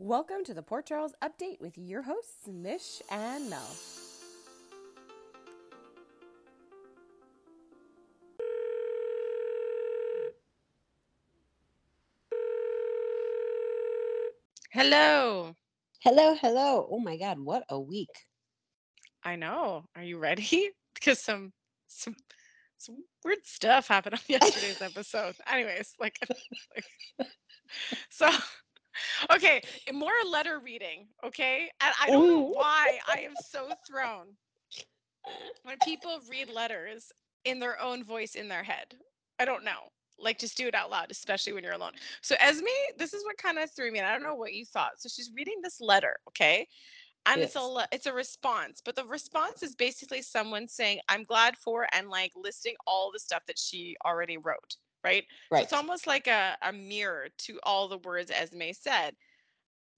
Welcome to the Port Charles Update with your hosts, Mish and Mel. Hello. Hello, hello. Oh my God, what a week. I know. Are you ready? Because some some some weird stuff happened on yesterday's episode. Anyways, like, like so okay, more letter reading, okay? And I don't know why I am so thrown when people read letters in their own voice in their head. I don't know. Like just do it out loud, especially when you're alone. So Esme, this is what kind of threw me. And I don't know what you thought. So she's reading this letter, okay? And it's a it's a response, but the response is basically someone saying, "I'm glad for," and like listing all the stuff that she already wrote, right? So it's almost like a, a mirror to all the words Esme said.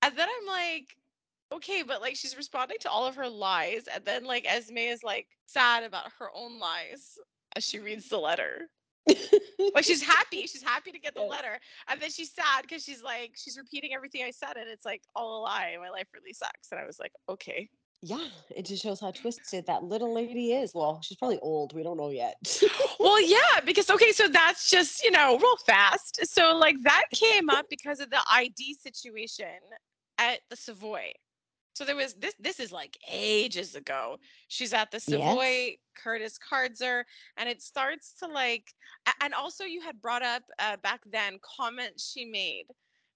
And then I'm like, okay, but like she's responding to all of her lies, and then like Esme is like sad about her own lies as she reads the letter. Like she's happy, she's happy to get the letter, and then she's sad because she's like she's repeating everything I said, and it's like all a lie. My life really sucks. And I was like, okay, yeah, it just shows how twisted that little lady is. Well, she's probably old. We don't know yet. well, yeah, because okay, so that's just you know real fast. So like that came up because of the ID situation at the Savoy. So there was this. This is like ages ago. She's at the Savoy, Curtis Cardzer, and it starts to like. And also, you had brought up uh, back then comments she made,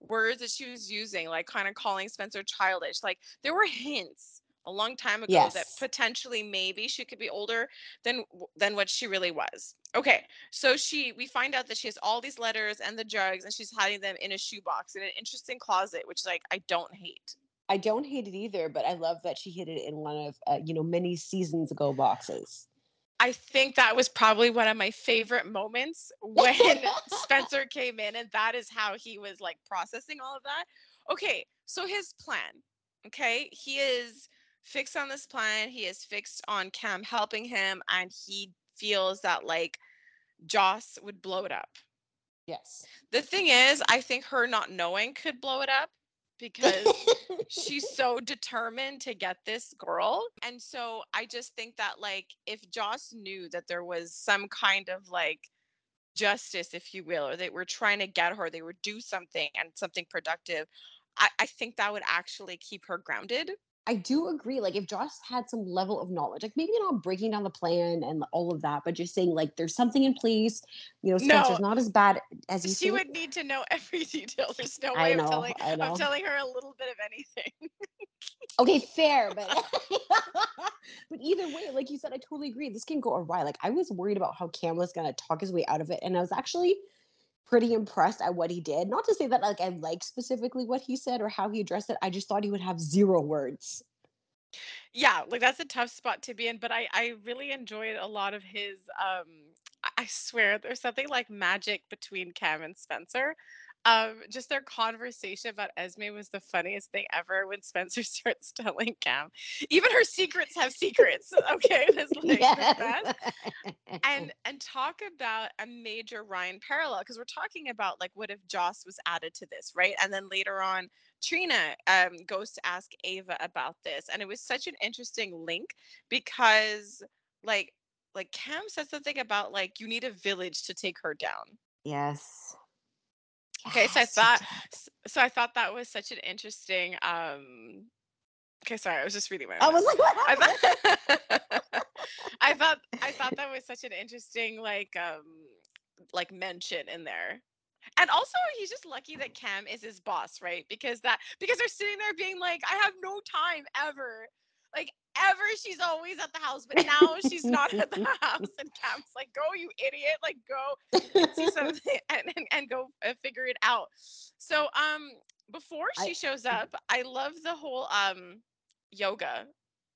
words that she was using, like kind of calling Spencer childish. Like there were hints a long time ago that potentially maybe she could be older than than what she really was. Okay, so she we find out that she has all these letters and the drugs, and she's hiding them in a shoebox in an interesting closet, which like I don't hate. I don't hate it either, but I love that she hid it in one of, uh, you know, many seasons ago boxes. I think that was probably one of my favorite moments when Spencer came in, and that is how he was like processing all of that. Okay, so his plan, okay, he is fixed on this plan. He is fixed on Cam helping him, and he feels that like Joss would blow it up. Yes. The thing is, I think her not knowing could blow it up because she's so determined to get this girl. And so I just think that like if Joss knew that there was some kind of like justice, if you will, or they were trying to get her, they would do something and something productive. I, I think that would actually keep her grounded. I do agree. Like, if Joss had some level of knowledge, like maybe not breaking down the plan and all of that, but just saying, like, there's something in place, you know, No. Spencer's not as bad as you She think. would need to know every detail. There's no way know, of telling I'm telling her a little bit of anything. Okay, fair, but but either way, like you said, I totally agree. This can go awry. Like I was worried about how Cam was gonna talk his way out of it, and I was actually pretty impressed at what he did. Not to say that like I like specifically what he said or how he addressed it. I just thought he would have zero words. yeah like that's a tough spot to be in but i i really enjoyed a lot of his um I- swear there's something like magic between cam and spencer um just their conversation about esme was the funniest thing ever when spencer starts telling cam even her secrets have secrets okay like best and and talk about a major Ryan parallel because we're talking about like what if Joss was added to this, right? And then later on, Trina um, goes to ask Ava about this, and it was such an interesting link because like like Cam said something about like you need a village to take her down. yes. Okay, so I thought so I thought that was such an interesting. um Okay, sorry, I was just reading my. I was like, what I thought I thought I thought that was such an interesting like um like mention in there. And also he's just lucky that Cam is his boss, right? Because that because they're sitting there being like, I have no time ever. Like ever she's always at the house, but now she's not at the house. And Cam's like, go, you idiot, like go and see something and, and, and go uh, figure it out. So um before she I- shows up, I love the whole um yoga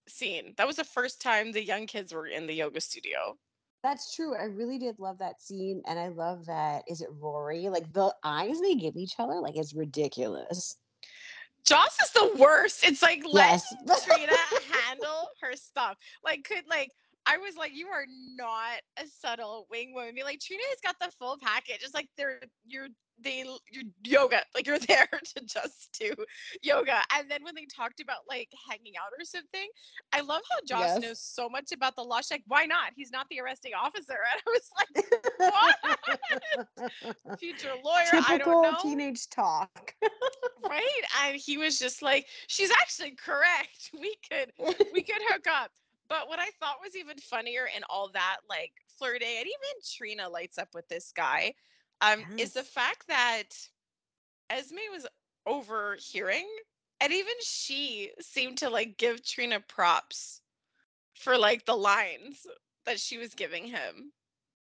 scene. That was the first time the young kids were in the yoga studio. That's true. I really did love that scene, and I love that. Is it Rory? Like the eyes they give each other, like it's ridiculous. Joss is the worst. It's like let Yes. Trina handle her stuff. Like could like I was like, you are not a subtle wing woman. Be like Trina has got the full package. It's like they're you're they you're yoga, like you're there to just do yoga. And then when they talked about like hanging out or something, I love how Joss Yes. knows so much about the law. She's like, why not? He's not the arresting officer. And I was like, what? Future lawyer, I don't Typical know. teenage talk. right? And he was just like, she's actually correct. We could we could hook up. But what I thought was even funnier in all that, like flirting, and even Trina lights up with this guy, um, is the fact that Esme was overhearing, and even she seemed to like give Trina props for like the lines that she was giving him.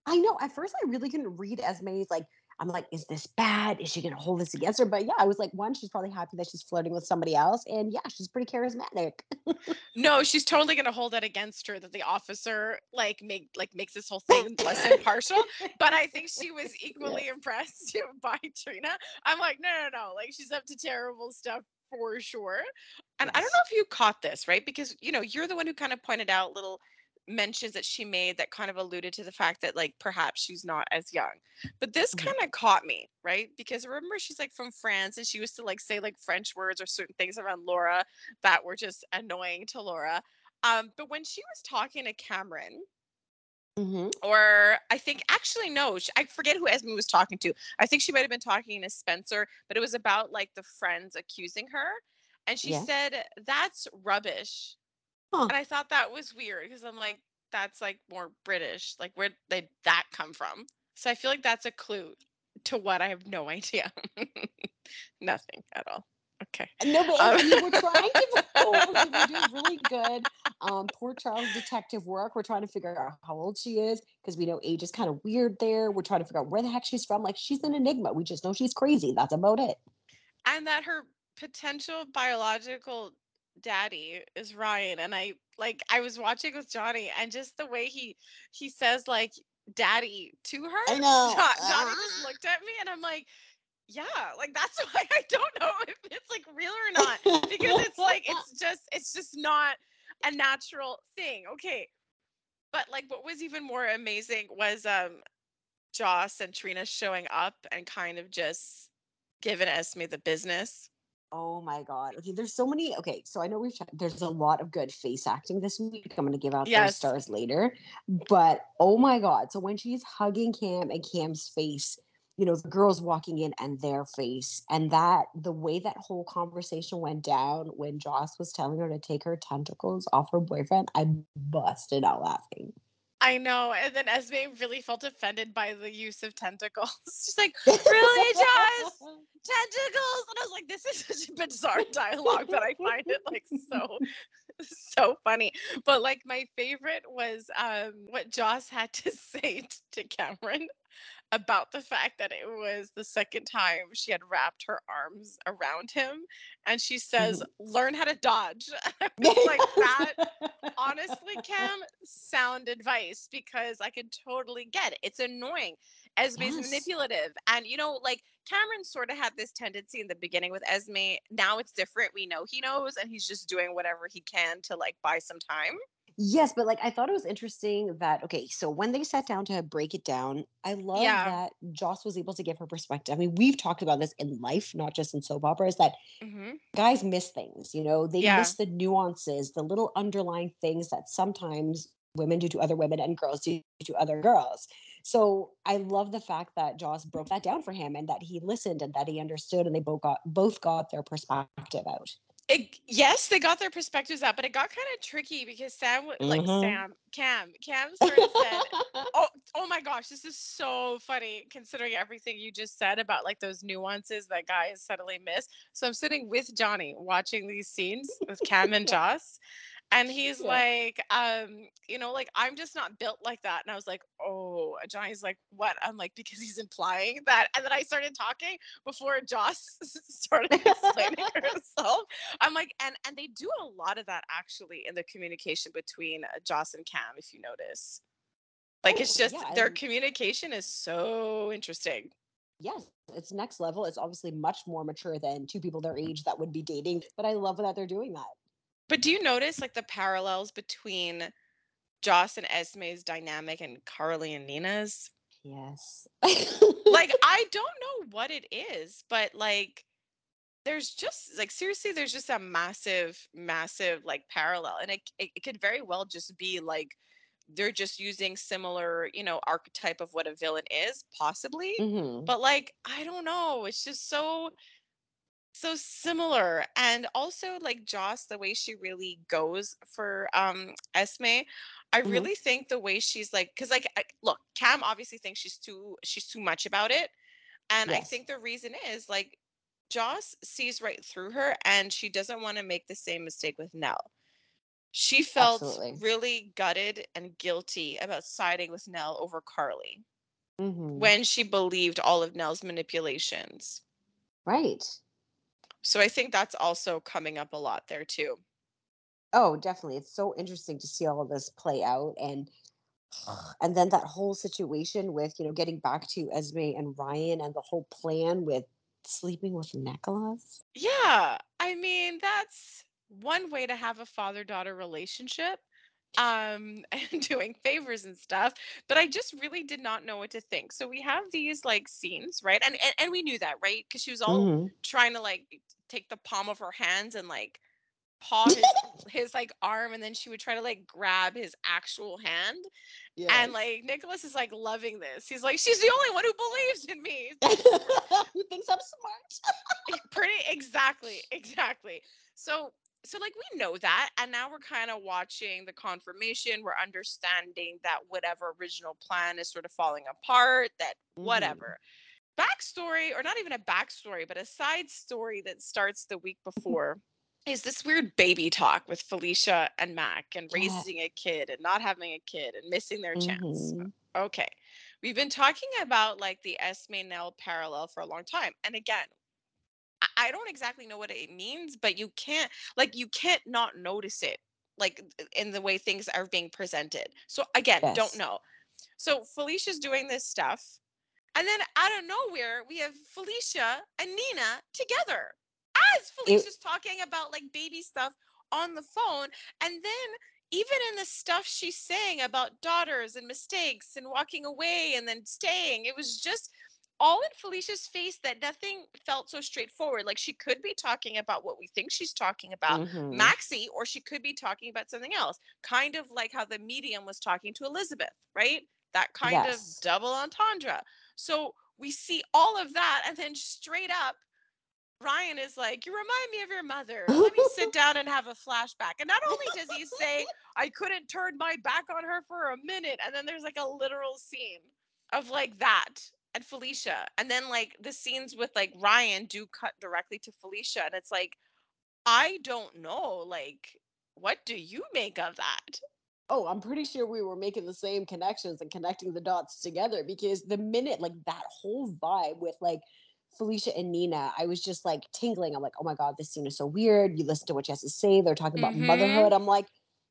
I know. At first, I really couldn't read Esme's like. I'm like, is this bad? Is she gonna hold this against her? But yeah, I was like, one, she's probably happy that she's flirting with somebody else, and yeah, she's pretty charismatic. No, she's totally gonna hold that against her that the officer like make like makes this whole thing less impartial. But I think she was equally impressed by Trina. I'm like, no, no, no, like she's up to terrible stuff for sure. And I don't know if you caught this, right? Because you know, you're the one who kind of pointed out little mentions that she made that kind of alluded to the fact that like perhaps she's not as young. But this Mhm. kind of caught me, right? Because remember she's like from France and she used to like say like French words or certain things around Laura that were just annoying to Laura. Um, but when she was talking to Cameron, Mhm. or I think actually no, sh- I forget who Esme was talking to. I think she might have been talking to Spencer, but it was about like the friends accusing her, and she Yeah. said that's rubbish. Huh. And I thought that was weird because I'm like, that's like more British. Like where did that come from? So I feel like that's a clue to what I have no idea. Nothing at all. Okay. No, but Um, we're trying to. We're doing really good. Um, Port Charles detective work. We're trying to figure out how old she is because we know age is kind of weird there. We're trying to figure out where the heck she's from. Like she's an enigma. We just know she's crazy. That's about it. and that her potential biological daddy is Ryan and I like I was watching with Johnny and just the way he he says like daddy to her I know. Jo- Johnny just Ah. looked at me and I'm like yeah like that's why I don't know if it's like real or not because it's like it's just it's just not a natural thing okay but like what was even more amazing was um Joss and Trina showing up and kind of just giving Esme the business Oh my god. Okay, there's so many. Okay, so I know we've tried, there's a lot of good face acting this week. I'm gonna give out those Yes. stars later. But oh my god. So when she's hugging Cam and Cam's face, you know, the girls walking in and their face, and that the way that whole conversation went down when Joss was telling her to take her tentacles off her boyfriend, I busted out laughing. I know. And then Esme really felt offended by the use of tentacles. She's like, really, Joss? Tentacles? And I was like, this is such a bizarre dialogue, but I find it like so, so funny. But like my favorite was um what Joss had to say t- to Cameron about the fact that it was the second time she had wrapped her arms around him. And she says, mm-hmm. learn how to dodge. Like, that honestly, Cam, sound advice because I could totally get it. It's annoying. Esme's Yes. manipulative. And, you know, like Cameron sort of had this tendency in the beginning with Esme. Now it's different. We know he knows, and he's just doing whatever he can to like buy some time. Yes, but like I thought it was interesting that okay, so when they sat down to break it down, I love Yeah. that Joss was able to give her perspective. I mean, we've talked about this in life, not just in soap operas, that hmm guys miss things, you know, they Yeah. miss the nuances, the little underlying things that sometimes women do to other women and girls do to other girls. So I love the fact that Joss broke that down for him and that he listened and that he understood and they both got both got their perspective out. It, yes, they got their perspectives out, but it got kind of tricky because Sam, w- like. Mm-hmm. Sam, Cam, Cam sort of said, oh oh my gosh this is so funny considering everything you just said about like those nuances that guys suddenly miss so i'm sitting with johnny watching these scenes with cam and joss and he's Yeah. like um you know like i'm just not built like that and i was like oh johnny's like what i'm like because he's implying that and then i started talking before joss started explaining herself i'm like and and they do a lot of that actually in the communication between uh, joss and cam if you notice like it's Oh, just yeah, their communication is so interesting. yes, it's next level. It's obviously much more mature than two people their age that would be dating. But I love that they're doing that. But do you notice like the parallels between Joss and Esme's dynamic and Carly and Nina's. Yes. Like I don't know what it is, but like there's just like seriously there's just a massive massive like parallel and it, it, it could very well just be like they're just using similar you know archetype of what a villain is possibly hmm but like i don't know it's just so so similar and also like joss the way she really goes for um esme i hmm really think the way she's like because like I, look cam obviously thinks she's too she's too much about it and i think the reason is like joss sees right through her and she doesn't want to make the same mistake with nelle. She felt Absolutely. really gutted and guilty about siding with nelle over carly hmm when she believed all of nelle's manipulations. Right. So I think that's also coming up a lot there too. Oh, definitely. It's so interesting to see all of this play out and and then that whole situation with, you know, getting back to Esme and Ryan and the whole plan with sleeping with Nikolas. Yeah, I mean that's one way to have a father-daughter relationship um and doing favors and stuff but i just really did not know what to think so we have these like scenes right and and, and we knew that right because she was all hmm trying to like take the palm of her hands and like paw his his like arm and then she would try to like grab his actual hand and like Nikolas is like loving this. He's like, she's the only one who believes in me. Who thinks I'm smart? Pretty exactly, exactly. So so like we know that and now we're kind of watching the confirmation we're understanding that whatever original plan is sort of falling apart that Mhm. whatever backstory or not even a backstory but a side story that starts the week before is this weird baby talk with felicia and mac and Yeah. raising a kid and not having a kid and missing their chance Mhm. Okay. We've been talking about like the Esme Nelle parallel for a long time. And again, I- I don't exactly know what it means, but you can't like you can't not notice it like in the way things are being presented. So again, don't know. So Felicia's doing this stuff. And then out of nowhere, we have Felicia and Nina together. As Felicia's talking about like baby stuff on the phone. And then even in the stuff she's saying about daughters and mistakes and walking away and then staying, it was just all in Felicia's face that nothing felt so straightforward. Like she could be talking about what we think she's talking about, Mhm. Maxie, or she could be talking about something else. Kind of like how the medium was talking to Elizabeth, right? That kind Yes. of double entendre. So we see all of that, and then straight up, Ryan is like, You remind me of your mother. Let me sit down and have a flashback. And not only does he say, I couldn't turn my back on her for a minute, and then there's like a literal scene of like that and Felicia. And then like the scenes with like Ryan do cut directly to Felicia. And it's like, I don't know. Like, what do you make of that? Oh, I'm pretty sure we were making the same connections and connecting the dots together because the minute like that whole vibe with like Felicia and Nina, I was just like tingling. I'm like, oh my God, this scene is so weird. You listen to what she has to say. They're talking about Mhm. motherhood. I'm like,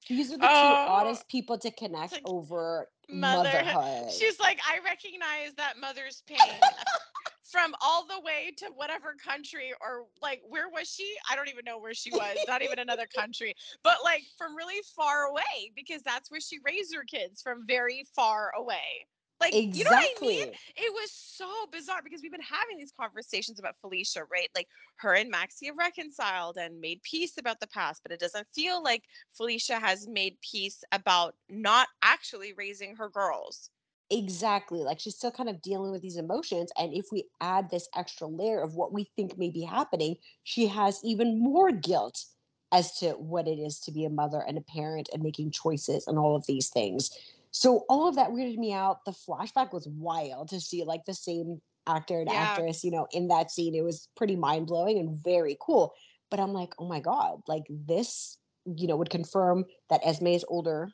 these are the two Oh, oddest people to connect like over motherhood. motherhood. She's like, I recognize that mother's pain from all the way to whatever country or like where was she? I don't even know where she was. Not even another country, but like from really far away because that's where she raised her kids from very far away. Like, you know what I mean? It was so bizarre because we've been having these conversations about Felicia, right? Like her and Maxie have reconciled and made peace about the past, but it doesn't feel like Felicia has made peace about not actually raising her girls. Exactly. Like she's still kind of dealing with these emotions. And if we add this extra layer of what we think may be happening, she has even more guilt as to what it is to be a mother and a parent and making choices and all of these things. So all of that weirded me out. The flashback was wild to see like the same actor and Yeah. actress, you know, in that scene. It was pretty mind blowing and very cool. But I'm like, oh my God, like this, you know, would confirm that Esme is older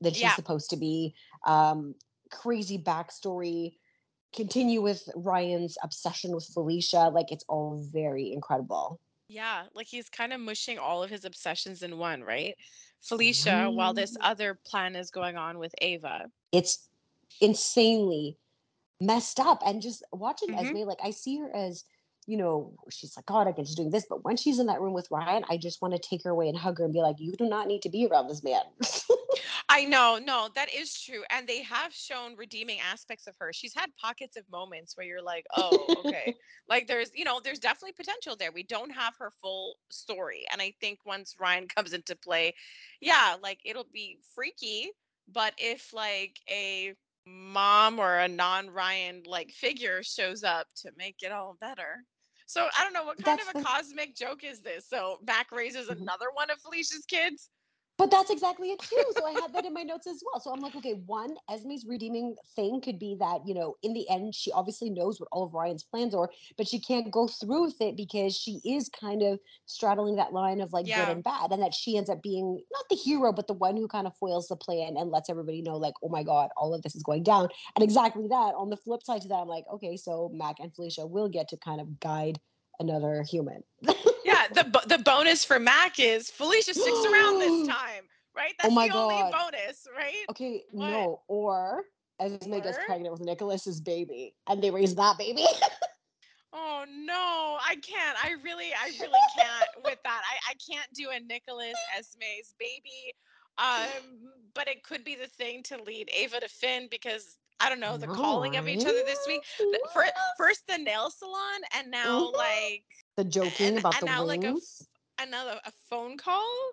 than she's Yeah. supposed to be. Um, crazy backstory continue with ryan's obsession with felicia like it's all very incredible Yeah, like he's kind of mushing all of his obsessions in one, right? Felicia, while this Mhm. other plan is going on with Ava. it's insanely messed up and just watching Mhm. esme like i see her as you know, she's psychotic and she's doing this. But when she's in that room with Ryan, I just want to take her away and hug her and be like, you do not need to be around this man. I know, no, that is true. And they have shown redeeming aspects of her. She's had pockets of moments where you're like, oh, okay. like there's, you know, there's definitely potential there. We don't have her full story. And I think once Ryan comes into play, yeah, like it'll be freaky. But if like a mom or a non Ryan like figure shows up to make it all better. So I don't know what kind That's of a the- cosmic joke is this. So Mac raises Mhm. another one of Felicia's kids. But that's exactly it too. So I had that in my notes as well. So I'm like, okay, one, Esme's redeeming thing could be that, you know, in the end, she obviously knows what all of Ryan's plans are, but she can't go through with it because she is kind of straddling that line of like Yeah. good and bad. And that she ends up being not the hero, but the one who kind of foils the plan and lets everybody know, like, oh my God, all of this is going down. And exactly that. On the flip side to that, I'm like, okay, so Mac and Felicia will get to kind of guide another human. Yeah, the the bonus for Mac is Felicia sticks around this time, right? That's Oh my the only bonus, right? Okay, What? no, or Esme gets pregnant with Nikolas's baby, and they raise that baby. Oh no, I can't. I really, I really can't with that. I, I can't do a Nicholas Esme's baby. Um, but it could be the thing to lead Ava to Finn because I don't know the calling of each other this week. The- fir- Yes. First the nail salon, and now like the joking and- about and the now, like, a wings. another a phone call.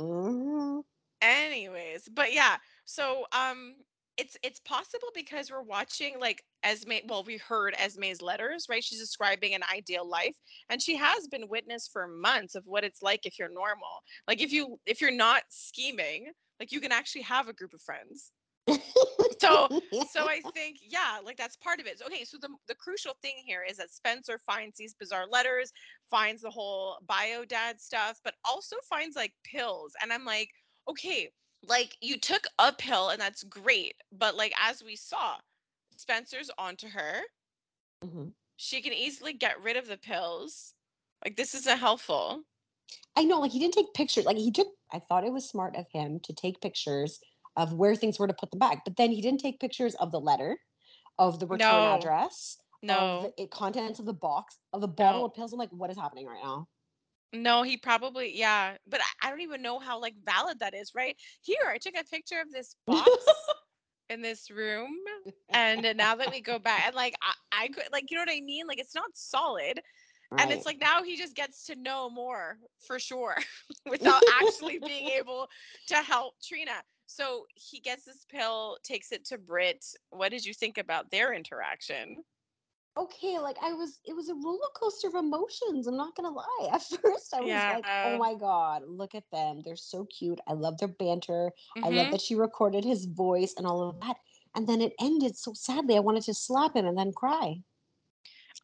Mhm. Anyways, but yeah, so um it's it's possible because we're watching like Esme well we heard Esme's letters, right? She's describing an ideal life and she has been witness for months of what it's like if you're normal. Like if you if you're not scheming, like you can actually have a group of friends. So so I think yeah, like that's part of it. So, okay, so the the crucial thing here is that Spencer finds these bizarre letters, finds the whole bio dad stuff, but also finds like pills. And I'm like, okay, like you took a pill and that's great, but like as we saw, Spencer's onto her. Mhm. She can easily get rid of the pills. Like this isn't helpful. I know, like he didn't take pictures. Like he took. I thought it was smart of him to take pictures of where things were to put them back, but then he didn't take pictures of the letter, of the return No. address, No. of the contents of the box, of the bottle No. of pills. I'm like, what is happening right now? No, he probably yeah, but I, I don't even know how like valid that is, right? Here, I took a picture of this box in this room, and now that we go back, and like I, I could like you know what I mean? Like it's not solid, and it's like now he just gets to know more for sure, without actually being able to help Trina. So he gets this pill, takes it to Britt. What did you think about their interaction? okay, like I was, it was a roller coaster of emotions. I'm not gonna lie. At first, I was like, oh my god, look at them. They're so cute. I love their banter. I Mhm. love that she recorded his voice and all of that. And then it ended so sadly. I wanted to slap him and then cry.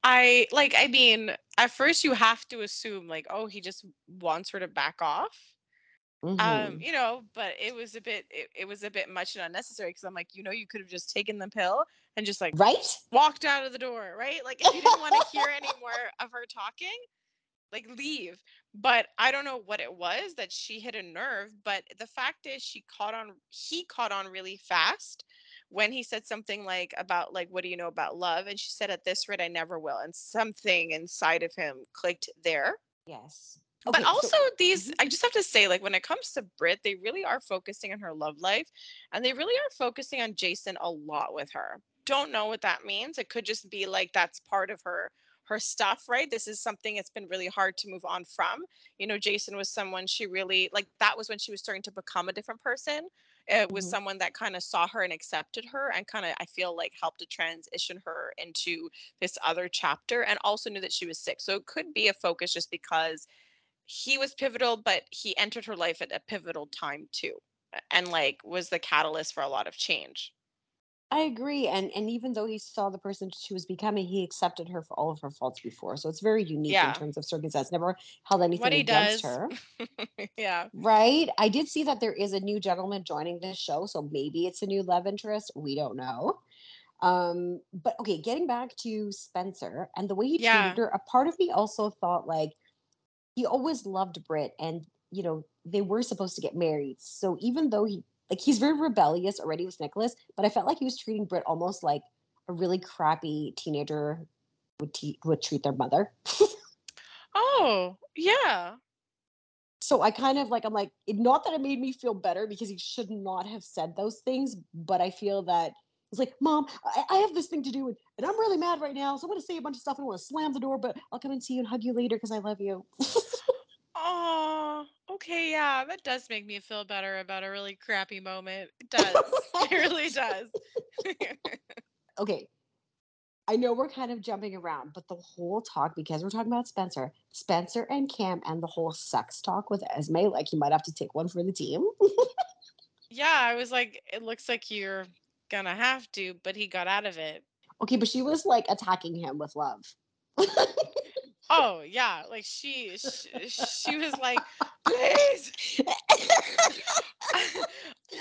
I like I mean, at first you have to assume like, oh, he just wants her to back off. Um, Mhm. you know, but it was a bit it, it was a bit much and unnecessary because I'm like, you know, you could have just taken the pill and just like right? walked out of the door, right? Like if you didn't want to hear any more of her talking, like leave. But I don't know what it was that she hit a nerve, but the fact is she caught on he caught on really fast when he said something like about like what do you know about love and she said at this rate I never will and something inside of him clicked there. Yes. But Okay, so- also these Mhm. I just have to say like when it comes to Britt they really are focusing on her love life and they really are focusing on Jason a lot with her. Don't know what that means. It could just be like that's part of her her stuff, right? This is something it's been really hard to move on from. You know, Jason was someone she really like that was when she was starting to become a different person. It was Mhm. someone that kind of saw her and accepted her and kind of I feel like helped to transition her into this other chapter and also knew that she was sick. So it could be a focus just because he was pivotal, but he entered her life at a pivotal time too, and like was the catalyst for a lot of change. I agree. And and even though he saw the person she was becoming, he accepted her for all of her faults before. So it's very unique Yeah. in terms of circumstance. Never held anything What he against does, her. yeah, Right. I did see that there is a new gentleman joining this show, so maybe it's a new love interest. We don't know. Um, but okay, getting back to Spencer and the way he Yeah. treated her, a part of me also thought like he always loved Britt and you know, they were supposed to get married. So even though he like he's very rebellious already with Nikolas, but I felt like he was treating Britt almost like a really crappy teenager would te- would treat their mother. Oh, yeah. So I kind of like I'm like it, not that it made me feel better because he should not have said those things, but I feel that it's like, Mom, I, I have this thing to do and, and I'm really mad right now. So I'm gonna say a bunch of stuff and I want to slam the door, but I'll come and see you and hug you later because I love you. Oh, okay, yeah. That does make me feel better about a really crappy moment. It does. It really does. okay. I know we're kind of jumping around, but the whole talk, because we're talking about Spencer, Spencer and Cam, and the whole sex talk with Esme, like you might have to take one for the team. Yeah, I was like, it looks like you're gonna have to, but he got out of it. okay, but she was like attacking him with love. Oh, yeah. Like she she, she was like, please.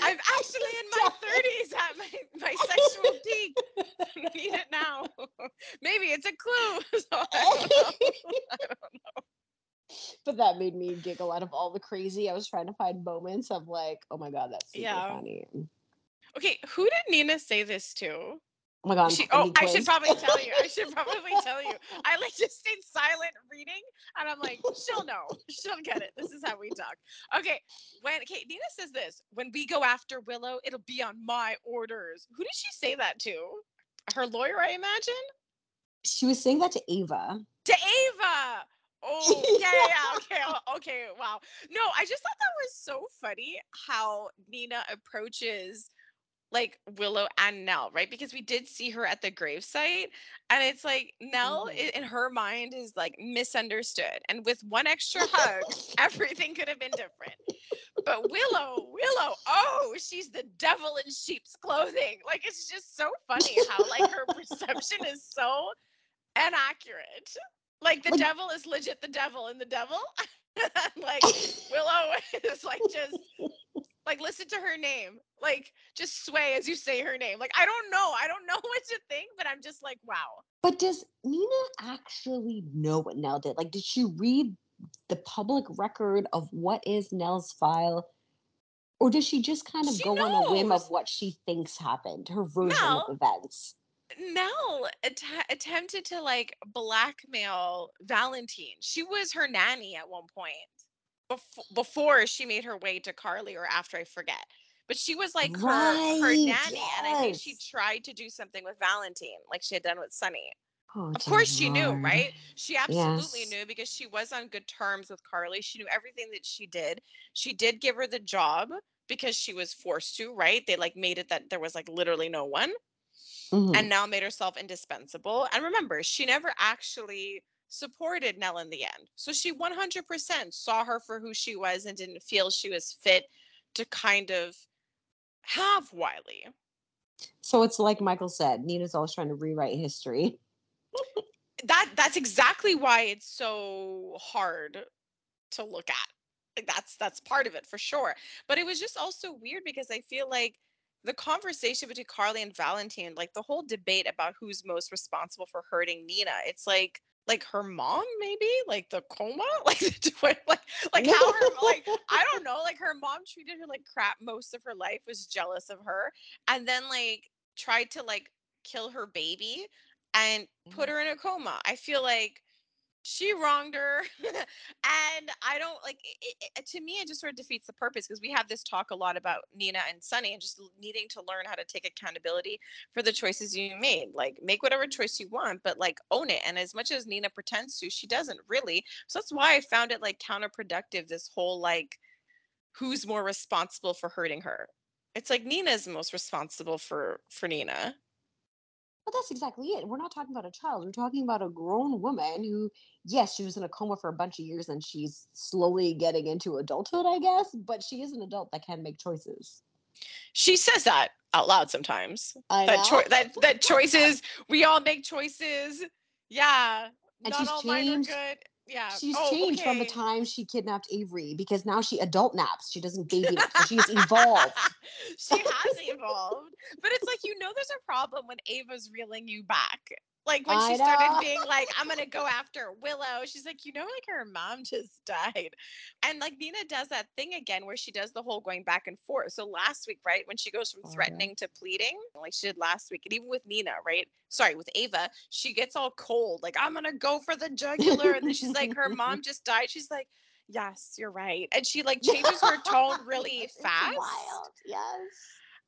I'm actually in my 30s at my, my sexual peak. I need it now. Maybe it's a clue. So I don't know. I don't know. but that made me giggle out of all the crazy. I was trying to find moments of like, oh my god, that's super Yeah. funny. Okay, who did Nina say this to? Oh my god, She, oh, I should probably tell you. I should probably tell you. I like just stayed silent reading, and I'm like, she'll know. She'll get it. This is how we talk. Okay, when okay, Nina says this, when we go after Willow, it'll be on my orders. Who did she say that to? Her lawyer, I imagine. She was saying that to Ava. To Ava. Oh yeah, yeah, yeah. Okay, oh, okay. Wow. No, I just thought that was so funny how Nina approaches like Willow and Nelle, right? Because we did see her at the gravesite, and it's like Nelle Mhm. in her mind is like misunderstood, and with one extra hug, everything could have been different. But Willow, Willow, oh, she's the devil in sheep's clothing. Like it's just so funny how like her perception is so inaccurate. Like the Like- devil is legit the devil and the devil. like Willow is like just like listen to her name. Like just sway as you say her name. Like I don't know. I don't know what to think, but I'm just like, wow. But does Nina actually know what Nelle did? Like, did she read the public record of what is Nelle's file? Or does she just kind of She go on a whim of what she thinks happened, her version Nell- of events? Nell att- attempted to like blackmail Valentine. She was her nanny at one point bef- before she made her way to Carly or after I forget. But she was like her, her nanny, and I think she tried to do something with Valentine, like she had done with Sonny. Oh, Of course she knew, right? She absolutely Yes. knew because she was on good terms with Carly. She knew everything that she did. She did give her the job because she was forced to, right? They like made it that there was like literally no one Mhm. and now made herself indispensable. And remember, she never actually supported Nelle in the end. So she 100% saw her for who she was and didn't feel she was fit to kind of have Wiley. So it's like Michael said, Nina's always trying to rewrite history. that that's exactly why it's so hard to look at like that's that's part of it for sure but it was just also weird because i feel like the conversation between carly and valentine like the whole debate about who's most responsible for hurting nina it's like like her mom maybe? Like the coma? Like like like how her like i don't know like her mom treated her like crap most of her life was jealous of her and then like tried to like kill her baby and put mm-hmm. her in a coma. I feel like she wronged her, and I don't like. It, it, to me, it just sort of defeats the purpose because we have this talk a lot about Nina and Sonny and just needing to learn how to take accountability for the choices you made. Like, make whatever choice you want, but like own it. And as much as Nina pretends to, she doesn't really. So that's why I found it like counterproductive. This whole like, who's more responsible for hurting her? It's like Nina's most responsible for for Nina. But that's exactly it. We're not talking about a child. We're talking about a grown woman who, yes, she was in a coma for a bunch of years and she's slowly getting into adulthood, I guess. But she is an adult that can make choices. She says that out loud sometimes. I that choi- that that choices we all make choices. Yeah, And not she's all mine are good. Yeah, She's Oh, changed from the time she kidnapped Avery because now she adult naps. She doesn't baby nap. So she's evolved. she has evolved, but it's like you know there's a problem when Ava's reeling you back. Like when I she started know. being like, I'm gonna go after Willow. She's like, you know, like her mom just died. And like Nina does that thing again where she does the whole going back and forth. So last week, right, when she goes from Oh, threatening to pleading, like she did last week, and even with Nina, right? Sorry, with Ava, she gets all cold, like, I'm gonna go for the jugular. And then she's like, her mom just died. She's like, Yes, you're right. And she like changes her tone really fast. Wild. Yes.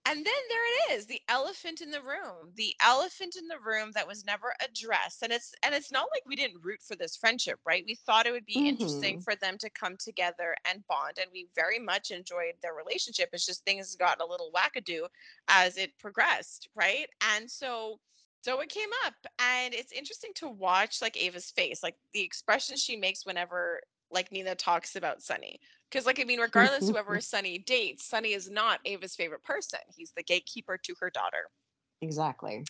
And then there it is, the elephant in the room. The elephant in the room that was never addressed. And it's and it's not like we didn't root for this friendship, right? We thought it would be interesting Mhm. for them to come together and bond. And we very much enjoyed their relationship. It's just things got a little wackadoo as it progressed, right? And so so it came up and it's interesting to watch like Ava's face, like the expression she makes whenever like Nina talks about Sonny. Because, like, I mean, regardless whoever Sonny dates, Sonny is not Ava's favorite person. He's the gatekeeper to her daughter. Exactly.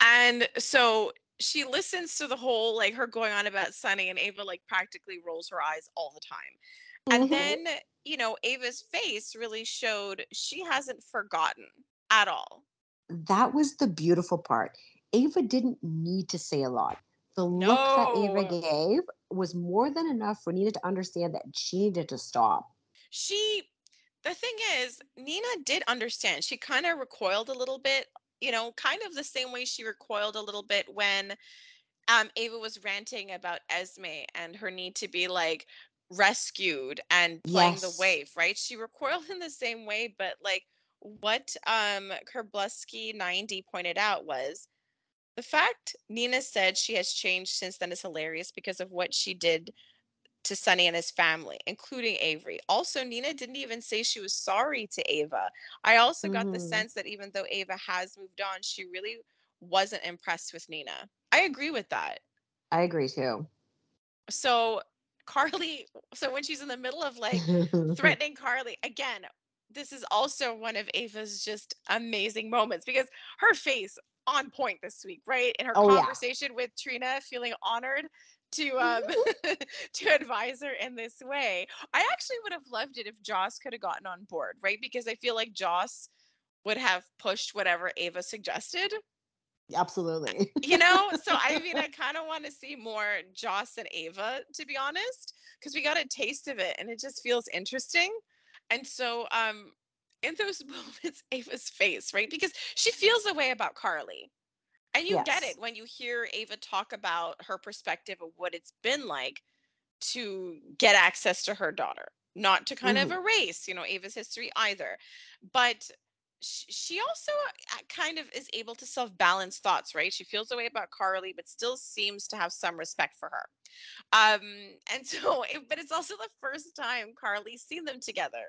And so she listens to the whole, like, her going on about Sonny, and Ava, like, practically rolls her eyes all the time. And Mhm. then, you know, Ava's face really showed she hasn't forgotten at all. that was the beautiful part. Ava didn't need to say a lot. The look that Ava gave was more than enough for Nina to understand that she needed to stop. she the thing is nina did understand she kind of recoiled a little bit you know kind of the same way she recoiled a little bit when um ava was ranting about esme and her need to be like rescued and playing the Yes. wave right she recoiled in the same way but like what um kerblusky 90 pointed out was the fact nina said she has changed since then is hilarious because of what she did to Sonny and his family, including Avery. Also, Nina didn't even say she was sorry to Ava. I also got the Mhm. sense that even though Ava has moved on, she really wasn't impressed with Nina. I agree with that. I agree too. So, Carly, so when she's in the middle of like threatening Carly, again, this is also one of Ava's just amazing moments because her face on point this week, right? In her Oh, yeah. conversation with Trina, feeling honored to um to advise her in this way. I actually would have loved it if Joss could have gotten on board, right? Because I feel like Joss would have pushed whatever Ava suggested, Absolutely. you know? So I mean, I kind of want to see more Joss and Ava, to be honest, because we got a taste of it and it just feels interesting. And so um in those moments, Ava's face, right? Because she feels a way about Carly. And you get it when you hear Ava talk about her perspective of what it's been like to get access to her daughter, not to kind of Mhm. erase, you know, Ava's history either. But she also uh, kind of is able to self balance thoughts, right? She feels a way about Carly, but still seems to have some respect for her. Um, and so, but it's also the first time Carly's seen them together.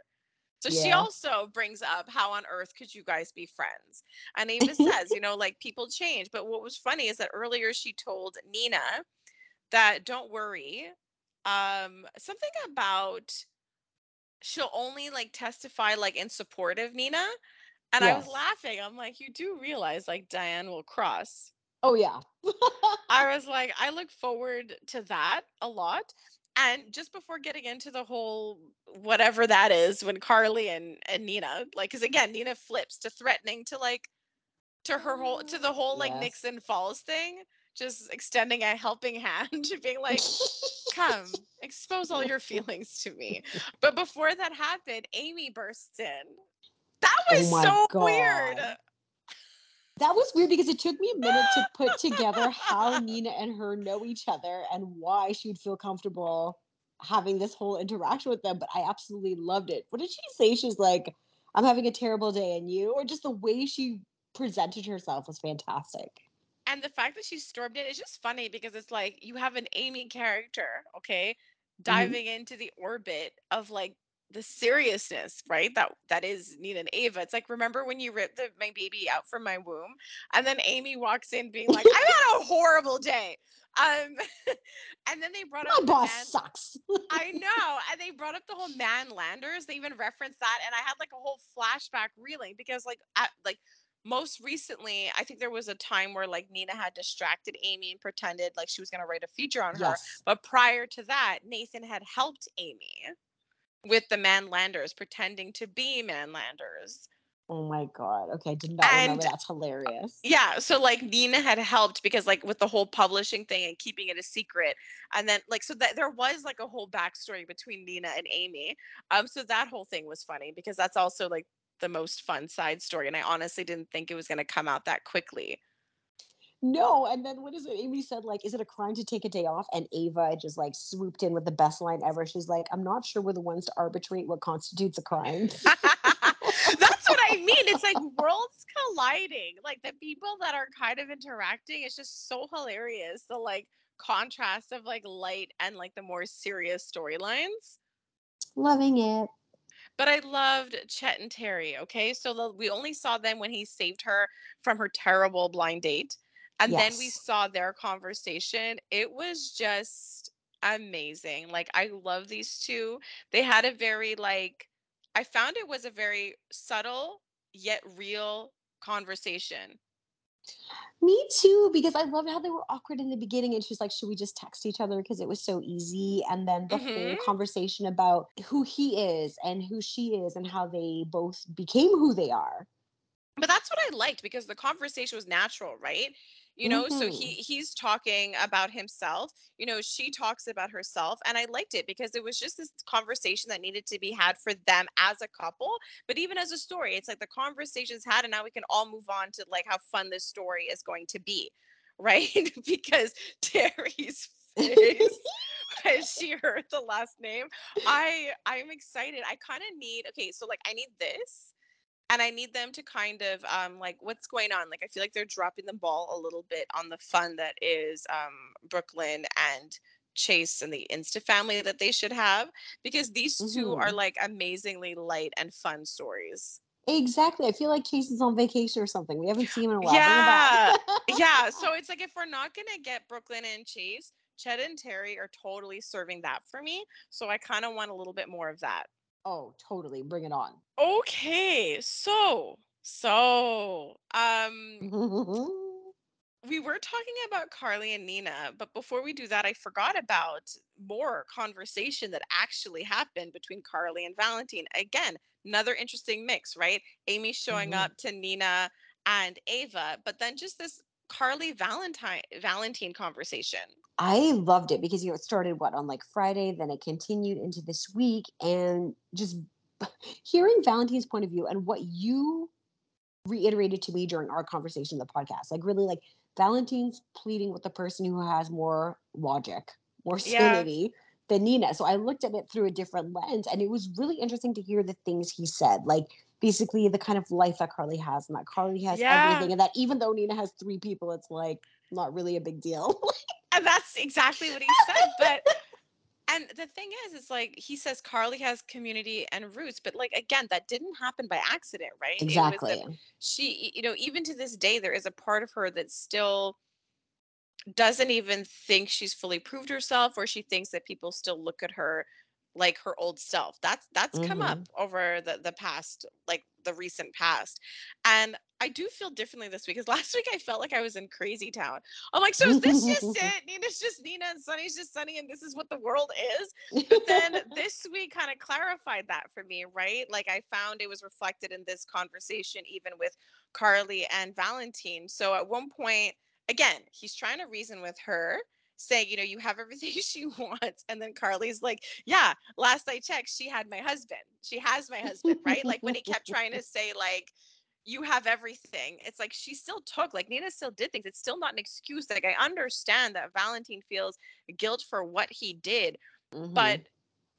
So she also brings up how on earth could you guys be friends? And Ava says, you know, like people change. But what was funny is that earlier she told Nina that don't worry, um, something about she'll only like testify like in support of Nina. And I was laughing. I'm like, you do realize like Diane will cross. Oh yeah. I was like, I look forward to that a lot. And just before getting into the whole whatever that is, when Carly and, and Nina, like, because again, Nina flips to threatening to like to her whole to the whole like Yes. Nixon Falls thing, just extending a helping hand, to being like, come, expose all your feelings to me. But before that happened, Amy bursts in. That Oh was my so weird. That was weird because it took me a minute to put together how Nina and her know each other and why she would feel comfortable having this whole interaction with them. But I absolutely loved it. What did she say? She's like, I'm having a terrible day, and you, or just the way she presented herself was fantastic. and the fact that she stormed it is just funny because it's like you have an Amy character, okay, mm-hmm. diving into the orbit of like the seriousness, right? That that is Nina and Ava. It's like remember when you ripped the, my baby out from my womb, and then Amy walks in being like, "I've had a horrible day," um, and then they brought up My the boss man- sucks. I know. And they brought up the whole man landers. They even referenced that. And I had like a whole flashback reeling because like at like most recently, I think there was a time where like Nina had distracted Amy and pretended like she was gonna write a feature on her. But prior to that, Nathan had helped Amy with the Manlanders, pretending to be Manlanders. Oh my god. Okay, did not And- remember. That's hilarious. Yeah, so like Nina had helped because like with the whole publishing thing and keeping it a secret, and then like so that there was like a whole backstory between Nina and Amy. Um, so that whole thing was funny because that's also like the most fun side story, and I honestly didn't think it was gonna come out that quickly. No, and then what is it? Amy said, like, is it a crime to take a day off? And Ava just like swooped in with the best line ever. She's like, I'm not sure we're the ones to arbitrate what constitutes a crime. That's what I mean. It's like worlds colliding. Like the people that are kind of interacting, it's just so hilarious. The like contrast of like light and like the more serious storylines. Loving it. But I loved Chet and Terry. Okay. So the, we only saw them when he saved her from her terrible blind date. And then we saw their conversation. It was just amazing. Like, I love these two. They had a very, like, I found it was a very subtle yet real conversation. Me too, because I loved how they were awkward in the beginning. And she's like, should we just text each other? Because it was so easy. And then the whole Mhm. conversation about who he is and who she is and how they both became who they are. but that's what I liked because the conversation was natural, right? You know, so Mhm. he he's talking about himself, you know, she talks about herself and I liked it because it was just this conversation that needed to be had for them as a couple, but even as a story, it's like the conversation's had and now we can all move on to like how fun this story is going to be, right? because Terry's face as she heard the last name, I I'm excited. I kind of need okay, so like I need this and I need them to kind of um like what's going on. Like I feel like they're dropping the ball a little bit on the fun that is um Brook Lynn and Chase and the Insta family that they should have because these 2 are Mhm. like amazingly light and fun stories. Exactly. I feel like Chase is on vacation or something. We haven't seen him in a while. Yeah. yeah, so it's like if we're not gonna get Brook Lynn and Chase, Chet and Terry are totally serving that for me. So I kind of want a little bit more of that. Oh, totally. Bring it on. Okay, so so um we were talking about Carly and Nina, but before we do that, I forgot about more conversation that actually happened between Carly and Valentine. Again, another interesting mix, right? Amy showing Mhm. up to Nina and Ava, but then just this Carly Valentine Valentine conversation. I loved it because you know it started what on like Friday, then it continued into this week, and just hearing Valentine's point of view and what you reiterated to me during our conversation in the podcast, like really like Valentine's pleading with the person who has more logic, more Yeah. sanity than Nina. So I looked at it through a different lens, and it was really interesting to hear the things he said, like basically the kind of life that Carly has, and that Carly has Yeah. everything, and that even though Nina has three people, it's like not really a big deal. And that's exactly what he said. But and the thing is, it's like he says Carly has community and roots, but like again, that didn't happen by accident, right? It was exactly. she you know even to this day there is a part of her that still doesn't even think she's fully proved herself or she thinks that people still look at her like her old self. That's that's come up mm-hmm. over the the past like the recent past. And i do feel differently this week because last week i felt like i was in crazy town. I'm like so is this just it? Nina's just nina and sonny's just sonny and this is what the world is? But then this week kind of clarified that for me, right? Like I found it was reflected in this conversation, even with Carly and Valentine. So at one point, again, he's trying to reason with her, saying, you know, you have everything she wants. And then Carly's like, yeah, last I checked, she had my husband. She has my husband, right? Like when he kept trying to say, like, you have everything. It's like she still took, like Nina still did things. It's still not an excuse. Like I understand that Valentine feels guilt for what he did, Mhm. but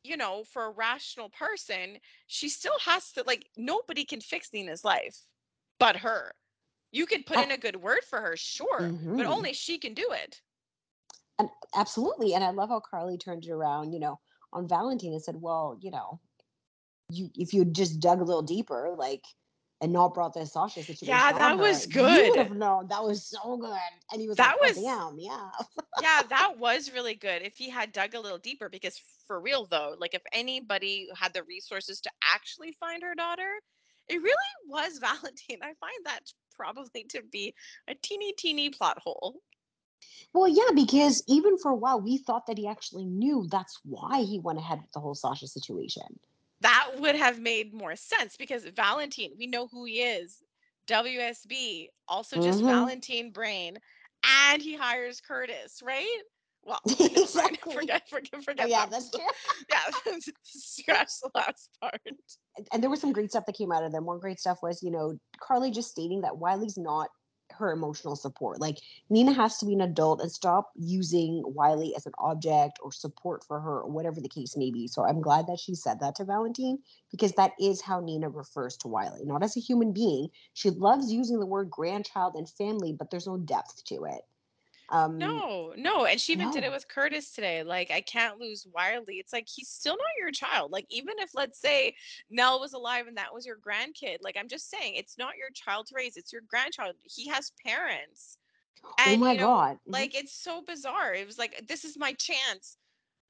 you know for a rational person she still has to like nobody can fix nina's life but her you could put I- in a good word for her sure but Mhm. only she can do it and absolutely, and I love how Carly turned it around. You know, on Valentine and said, "Well, you know, you if you just dug a little deeper, like." And not brought the Sasha situation. Yeah, that her, was You would have known. That was so good. And he was That like, was- oh, damn, yeah. yeah that was really good if he had dug a little deeper because for real though like if anybody had the resources to actually find her daughter it really was valentine i find that probably to be a teeny teeny plot hole Well, yeah, because even for a while we thought that he actually knew that's why he went ahead with the whole Sasha situation. that would have made more sense because Valentine, we know who he is. WSB, also just Mhm. Valentine brain, and he hires Curtis, right? Well, Exactly. forget, forget, forget. Oh, yeah, that. that's true. Yeah, scratch the last part. And- and there was some great stuff that came out of them. One great stuff was, you know, Carly just stating that Wiley's not her emotional support. Like Nina has to be an adult and stop using Wiley as an object or support for her or whatever the case may be. So I'm glad that she said that to Valentine because that is how Nina refers to Wiley, not as a human being. She loves using the word grandchild and family, but there's no depth to it. Um, No, no. And she even did it with Curtis today. Like, I can't lose Wiley. It's like he's still not your child. Like, even if, let's say, Nelle was alive and that was your grandkid, like, I'm just saying, it's not your child to raise, it's your grandchild. He has parents. oh my you know, God. Like, it's so bizarre. It was like, this is my chance.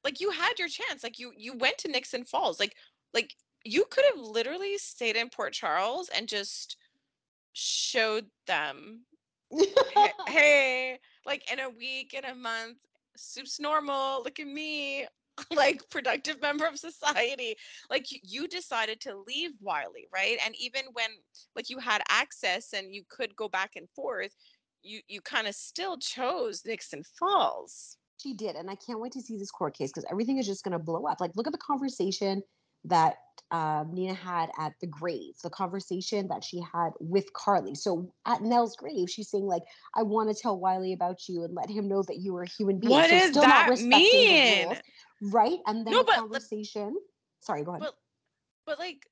Like, you had your chance. Like, you you went to Nixon Falls. Like, like you could have literally stayed in Port Charles and just showed them hey, like in a week, in a month, soup's normal. Look at me, like productive member of society. Like you decided to leave Wiley, right? And even when like you had access and you could go back and forth, you you kind of still chose Nixon Falls. She did, and I can't wait to see this court case because everything is just going to blow up. Like, look at the conversation that um, Nina had at the grave, the conversation that she had with Carly. So at Nelle's grave, she's saying like, "I want to tell Wiley about you and let him know that you were a human being." What so does that mean? rules, right? And then No, the but- conversation. Sorry, go ahead. But but like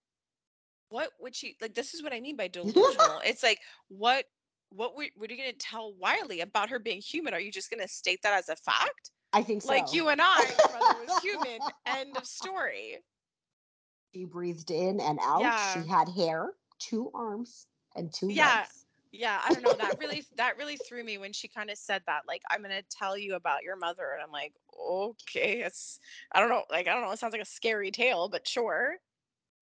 what would she like this is what I mean by delusional. it's like what what were, what are you going to tell Wiley about her being human? Are you just going to state that as a fact? I think so. Like you and I, your mother was human. End of story. She breathed in and out. Yeah. She had hair, two arms, and two Yeah. legs. Yeah, I don't know. That really that really threw me when she kind of said that. Like, I'm gonna tell you about your mother, and I'm like, okay, it's I don't know. Like, I don't know. It sounds like a scary tale, but sure.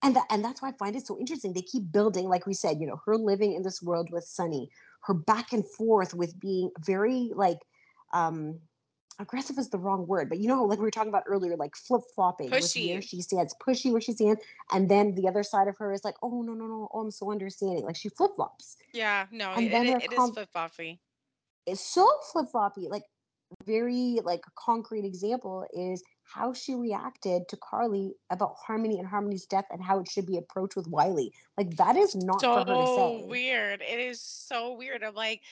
and that and that's why I find it so interesting. They keep building, like we said, you know, her living in this world with Sonny, her back and forth with being very like um aggressive is the wrong word, but you know, like we were talking about earlier, like flip flopping with where she stands, pushy where she stands, and then the other side of her is like, oh no, no, no, oh, I'm so understanding. Like she flip flops. Yeah, no, And it, then it, it is com- flip floppy. It's so flip floppy. Like very like concrete example is how she reacted to Carly about Harmony and Harmony's death and how it should be approached with Wiley. Like that is not for her to So say. weird. It is so weird. I'm like,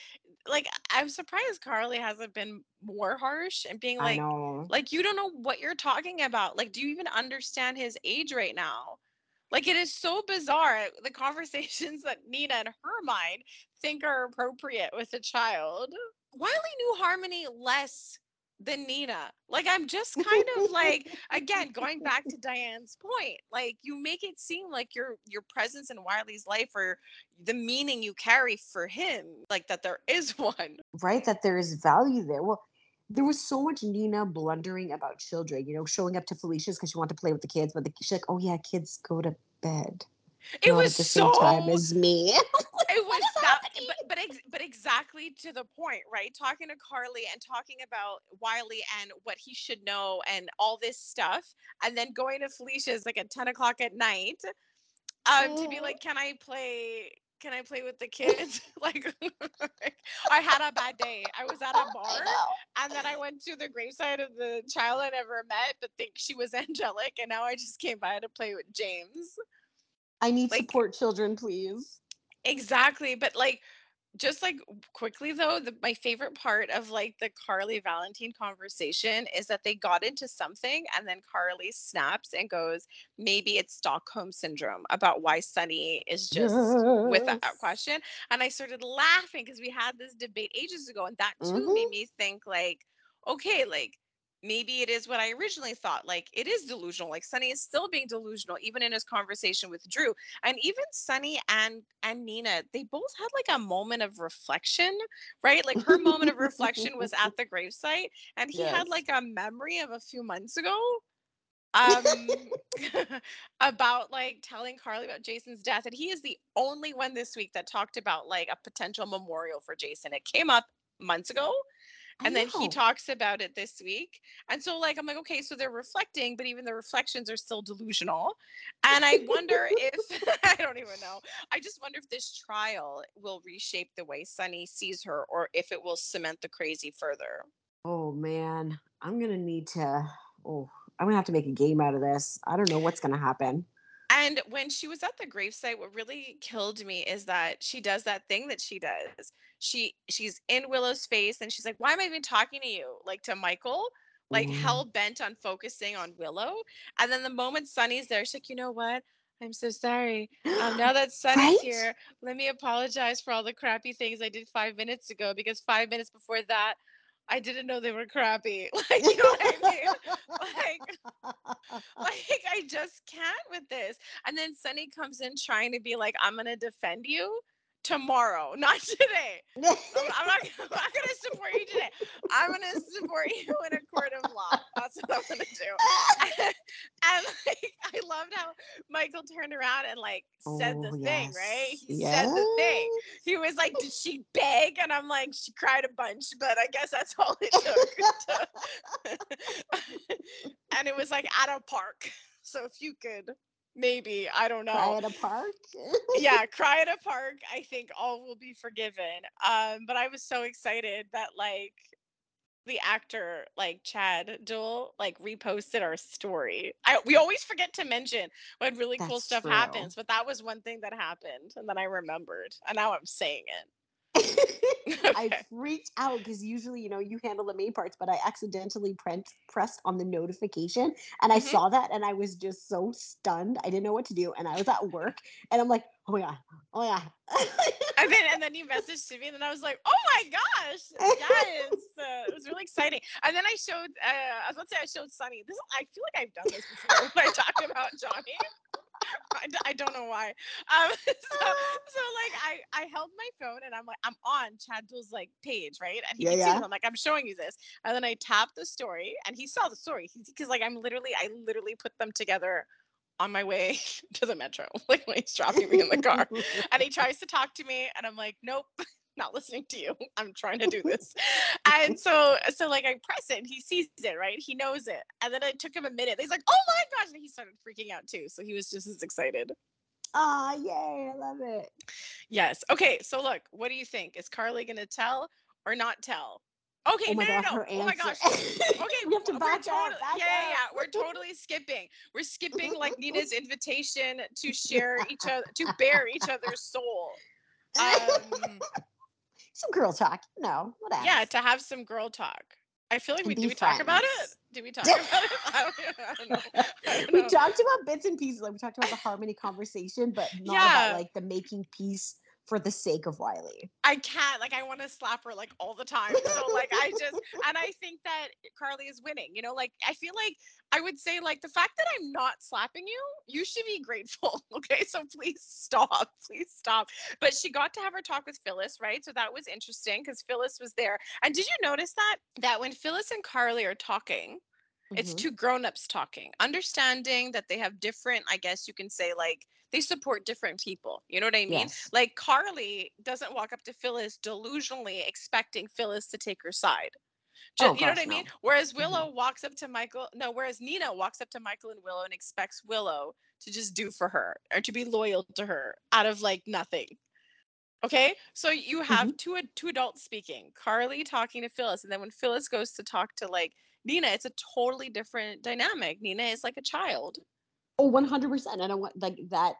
like I'm surprised Carly hasn't been more harsh and being like, like you don't know what you're talking about. Like, do you even understand his age right now? Like it is so bizarre the conversations that Nina and her mind think are appropriate with a child. Wiley knew Harmony less than Nina. Like I'm just kind of like again going back to Diane's point. Like you make it seem like your your presence in Wiley's life or the meaning you carry for him, like that there is one. right that there is value there. Well, there was so much Nina blundering about children, you know, showing up to Felicia's because she wanted to play with the kids, but the, she's like, oh yeah, kids go to bed. It not was at the so same time as me. it was that but but, ex- but exactly to the point right talking to carly and talking about wiley and what he should know and all this stuff and then going to felicia's like at 10 o'clock at night um to be Mm. like can i play can i play with the kids? Like i had a bad day. I was at a bar and then i went to the graveside of the child i never met but think she was angelic and now i just came by to play with james. I need Like- support children, please. Exactly, but like just like quickly though, the, my favorite part of like the Carly Valentine conversation is that they got into something and then Carly snaps and goes, maybe it's Stockholm syndrome about why Sonny is just without Yes. question. And I started laughing because we had this debate ages ago, and that too made Mhm. me think like, okay, like maybe it is what I originally thought. Like it is delusional. Like Sonny is still being delusional, even in his conversation with Drew. And even Sonny and and Nina, they both had like a moment of reflection, right? Like her moment of reflection was at the gravesite, and he Yes. had like a memory of a few months ago um about like telling Carly about Jason's death and he is the only one this week that talked about like a potential memorial for Jason. It came up months ago and then he talks about it this week and so like i'm like okay so they're reflecting but even the reflections are still delusional and i wonder if i don't even know i just wonder if this trial will reshape the way sonny sees her or if it will cement the crazy further Oh man, I'm gonna need to. Oh, I'm gonna have to make a game out of this. I don't know what's gonna happen. and when she was at the gravesite what really killed me is that she does that thing that she does she she's in willow's face and she's like why am i even talking to you like to michael like Mm. hell bent on focusing on willow and then the moment sonny's there she's like you know what i'm so sorry um, now that Sonny's Right? here, let me apologize for all the crappy things I did five minutes ago because five minutes before that, I didn't know they were crappy. Like, you know what I mean? Like, like I just can't with this. And then Sonny comes in trying to be like, I'm gonna defend you tomorrow, not today. I'm, I'm not, I'm not gonna support you today. I'm gonna support you in a court of law. That's what I'm gonna do. and like I loved how Michael turned around and like said the Oh, thing, right? yes. He said the thing. He was like, Did she beg? And I'm like, She cried a bunch, but I guess that's all it took. to- and it was like at a park. So if you could maybe, I don't know Cry at a park. yeah, cry at a park. I think all will be forgiven. Um, but I was so excited that like the actor like Chad Duell like reposted our story. I we always forget to mention when really cool stuff true. happens, but that was one thing that happened, and then I remembered, and now I'm saying it. I Okay. freaked out because usually, you know, you handle the main parts, but I accidentally prent, pressed on the notification and I Mhm. saw that and I was just so stunned. I didn't know what to do. And I was at work and I'm like, oh my God, oh my God. and then and then you messaged to me, and then I was like, "Oh my gosh, yes!" Uh, it was really exciting. And then I showed, uh, I was about to say I showed Sunny. This I feel like I've done this before when I talked about Johnny. I, I don't know why. Um, so, so like I I held my phone and I'm like I'm on Chad Duell's like page right, and he Yeah, can see yeah. I'm like I'm showing you this, and then I tapped the story, and he saw the story. Because like I'm literally I literally put them together on my way to the metro, like when he's dropping me in the car. And he tries to talk to me and i'm like nope not listening to you. I'm trying to do this. And so so like i press it and he sees it right? He knows it. And then it took him a minute. He's like oh my gosh! And he started freaking out too. So he was just as excited. Ah, yay, I love it. yes. Okay so look what do you think? Is carly gonna tell or not tell? Okay Oh no, God, no, no. oh my gosh. Okay we have to back totally, up. Back yeah, yeah, yeah, we're totally skipping. We're skipping like Nina's invitation to share each other, to bear each other's soul. Um, Some girl talk. You No, whatever. yeah, to have some girl talk. I feel like we did we talk about it? Did we talk about it? I don't, I don't know. We know. talked about bits and pieces. Like we talked about the harmony conversation, but not Yeah. about like the making peace for the sake of Wiley. I can't. Like, I want to slap her like all the time. So, like, I just, and I think that Carly is winning. You know, like, I feel like I would say, like, the fact that I'm not slapping you, you should be grateful. Okay. So please stop. Please stop. But she got to have her talk with Phyllis, right? So that was interesting because Phyllis was there. And did you notice that? That when Phyllis and Carly are talking, it's Mhm. two grown-ups talking understanding that they have different i guess you can say like they support different people you know what i mean Yes. like carly doesn't walk up to phyllis delusionally expecting phyllis to take her side Ju- Oh, you know what i mean no. whereas Mhm. willow walks up to michael no whereas nina walks up to michael and willow and expects willow to just do for her or to be loyal to her out of like nothing Okay, so you have Mm-hmm. two two adults speaking, Carly talking to Phyllis, and then when Phyllis goes to talk to like Nina, it's a totally different dynamic. Nina is like a child. Oh, 100%. And I want like that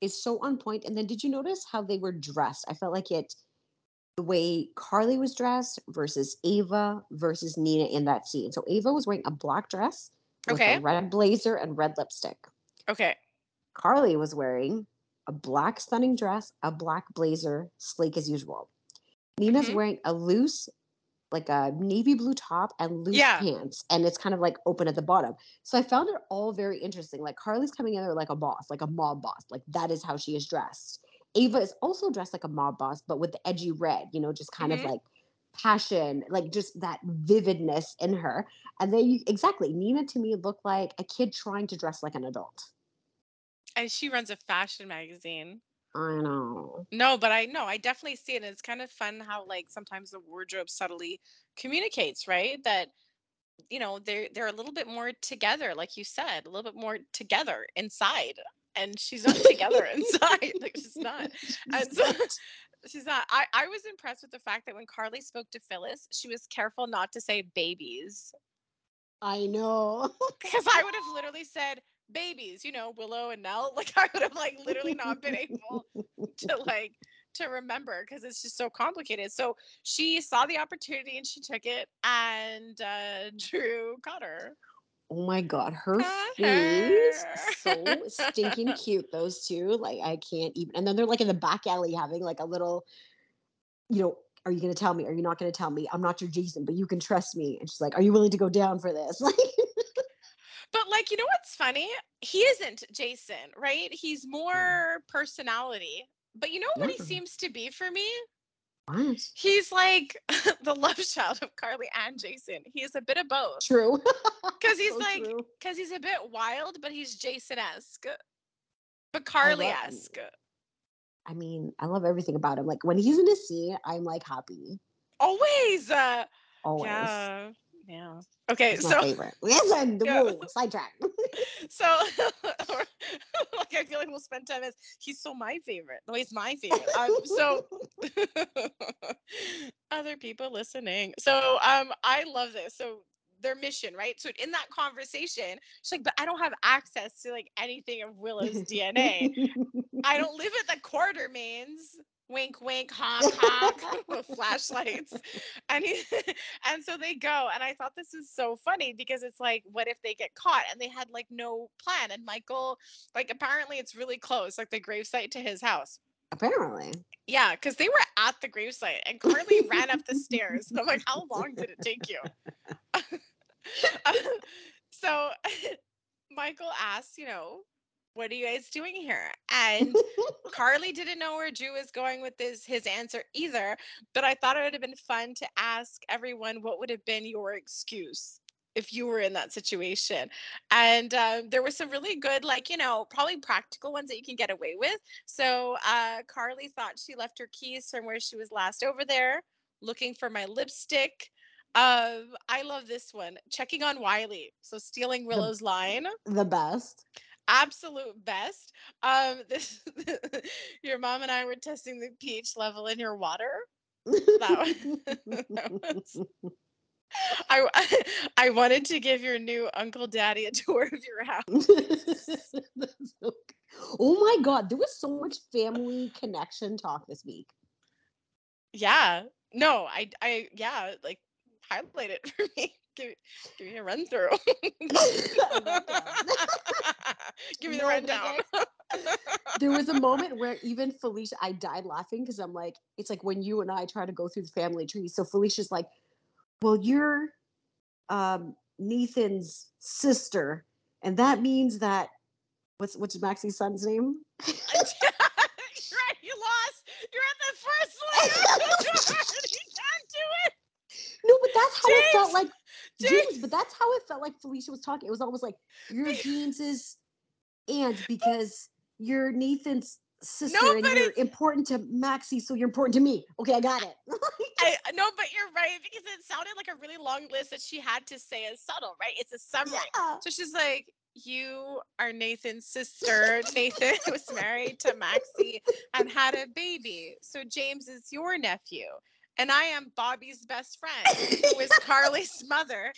is so on point. And then did you notice how they were dressed? I felt like it the way Carly was dressed versus Ava versus Nina in that scene. So Ava was wearing a black dress with Okay. a red blazer and red lipstick. Okay, Carly was wearing a black stunning dress, a black blazer, sleek as usual. Nina's Mhm. wearing a loose, like a navy blue top and loose Yeah. pants, and it's kind of like open at the bottom. So I found it all very interesting. Like Carly's coming in there like a boss, like a mob boss. Like that is how she is dressed. Ava is also dressed like a mob boss, but with the edgy red, you know, just kind Mhm. of like passion, like just that vividness in her. And then you exactly, Nina to me looked like a kid trying to dress like an adult. and she runs a fashion magazine. I know. No, but I know I definitely see it. And it's kind of fun how like sometimes the wardrobe subtly communicates, right? That you know they're they're a little bit more together, like you said, a little bit more together inside. And she's not together inside. Like she's not. And so she's not. I, I was impressed with the fact that when Carly spoke to Phyllis, she was careful not to say babies. I know. Because I would have literally said babies, you know, Willow and Nelle. Like I would have like literally not been able to like to remember because it's just so complicated. So she saw the opportunity and she took it and uh Drew caught her. Oh my god, her face her. so stinking cute. Those two, like I can't even. And then they're like in the back alley having like a little, you know, are you gonna tell me? Are you not gonna tell me? I'm not your Jason, but you can trust me. And she's like, Are you willing to go down for this? Like, But like, you know what's funny? He isn't Jason, right? He's more personality. But you know what he seems to be for me? what? He's like the love child of Carly and Jason. He is a bit of both. True. Because he's So like, because he's a bit wild, but he's Jason-esque. But Carly-esque. I mean, I love everything about him. Like when he's in a scene, I'm like happy. Always. Uh, Always. yeah. Yeah. Okay, He's my so favorite. Listen, the Yeah. whoa, sidetrack. so like I feel like we'll spend time as he's so my favorite. No, he's my favorite. Um, so other people listening. So um I love this. So their mission, right? So in that conversation, she's like, but I don't have access to like anything of Willow's DNA. I don't live at the Quartermaines. Wink, wink, honk, honk, with flashlights. And he, and so they go. And I thought this was so funny because it's like, what if they get caught? And they had like no plan. And Michael, like, apparently it's really close, like the gravesite to his house. Apparently. Yeah, because they were at the gravesite and Carly ran up the stairs. And I'm like, how long did it take you? Um, so Michael asks, you know, what are you guys doing here? And Carly didn't know where Drew was going with this his answer either, but I thought it would have been fun to ask everyone what would have been your excuse if you were in that situation. And um, there were some really good, like, you know, probably practical ones that you can get away with. So uh, Carly thought she left her keys from where she was last over there, looking for my lipstick. Um, I love this one. Checking on Wiley. So stealing Willow's line the best. Absolute best. Um, this your mom and I were testing the pH level in your water. That that was- I I wanted to give your new uncle daddy a tour of your house. So oh my god, there was so much family connection talk this week. Yeah. No, I I yeah, like highlight it for me. Give, give me a run through. give me the No, rundown. there was a moment where even Felicia, I died laughing because I'm like, it's like when you and I try to go through the family tree. So Felicia's like, well, you're um, Nathan's sister, and that means that what's what's Maxie's son's name? You're right, you lost. You're at the first layer. you can't do it. No, but that's how it felt like James! James, but that's how it felt like Felicia was talking. It was almost like you're James's and because you're Nathan's sister and you're important to Maxie, so you're important to me. Okay, I got it. I no, but you're right because it sounded like a really long list that she had to say as subtle, right? It's a summary. Yeah. So she's like, "You are Nathan's sister. Nathan was married to Maxie and had a baby. So James is your nephew." And I am Bobbie's best friend, who is Carly's mother,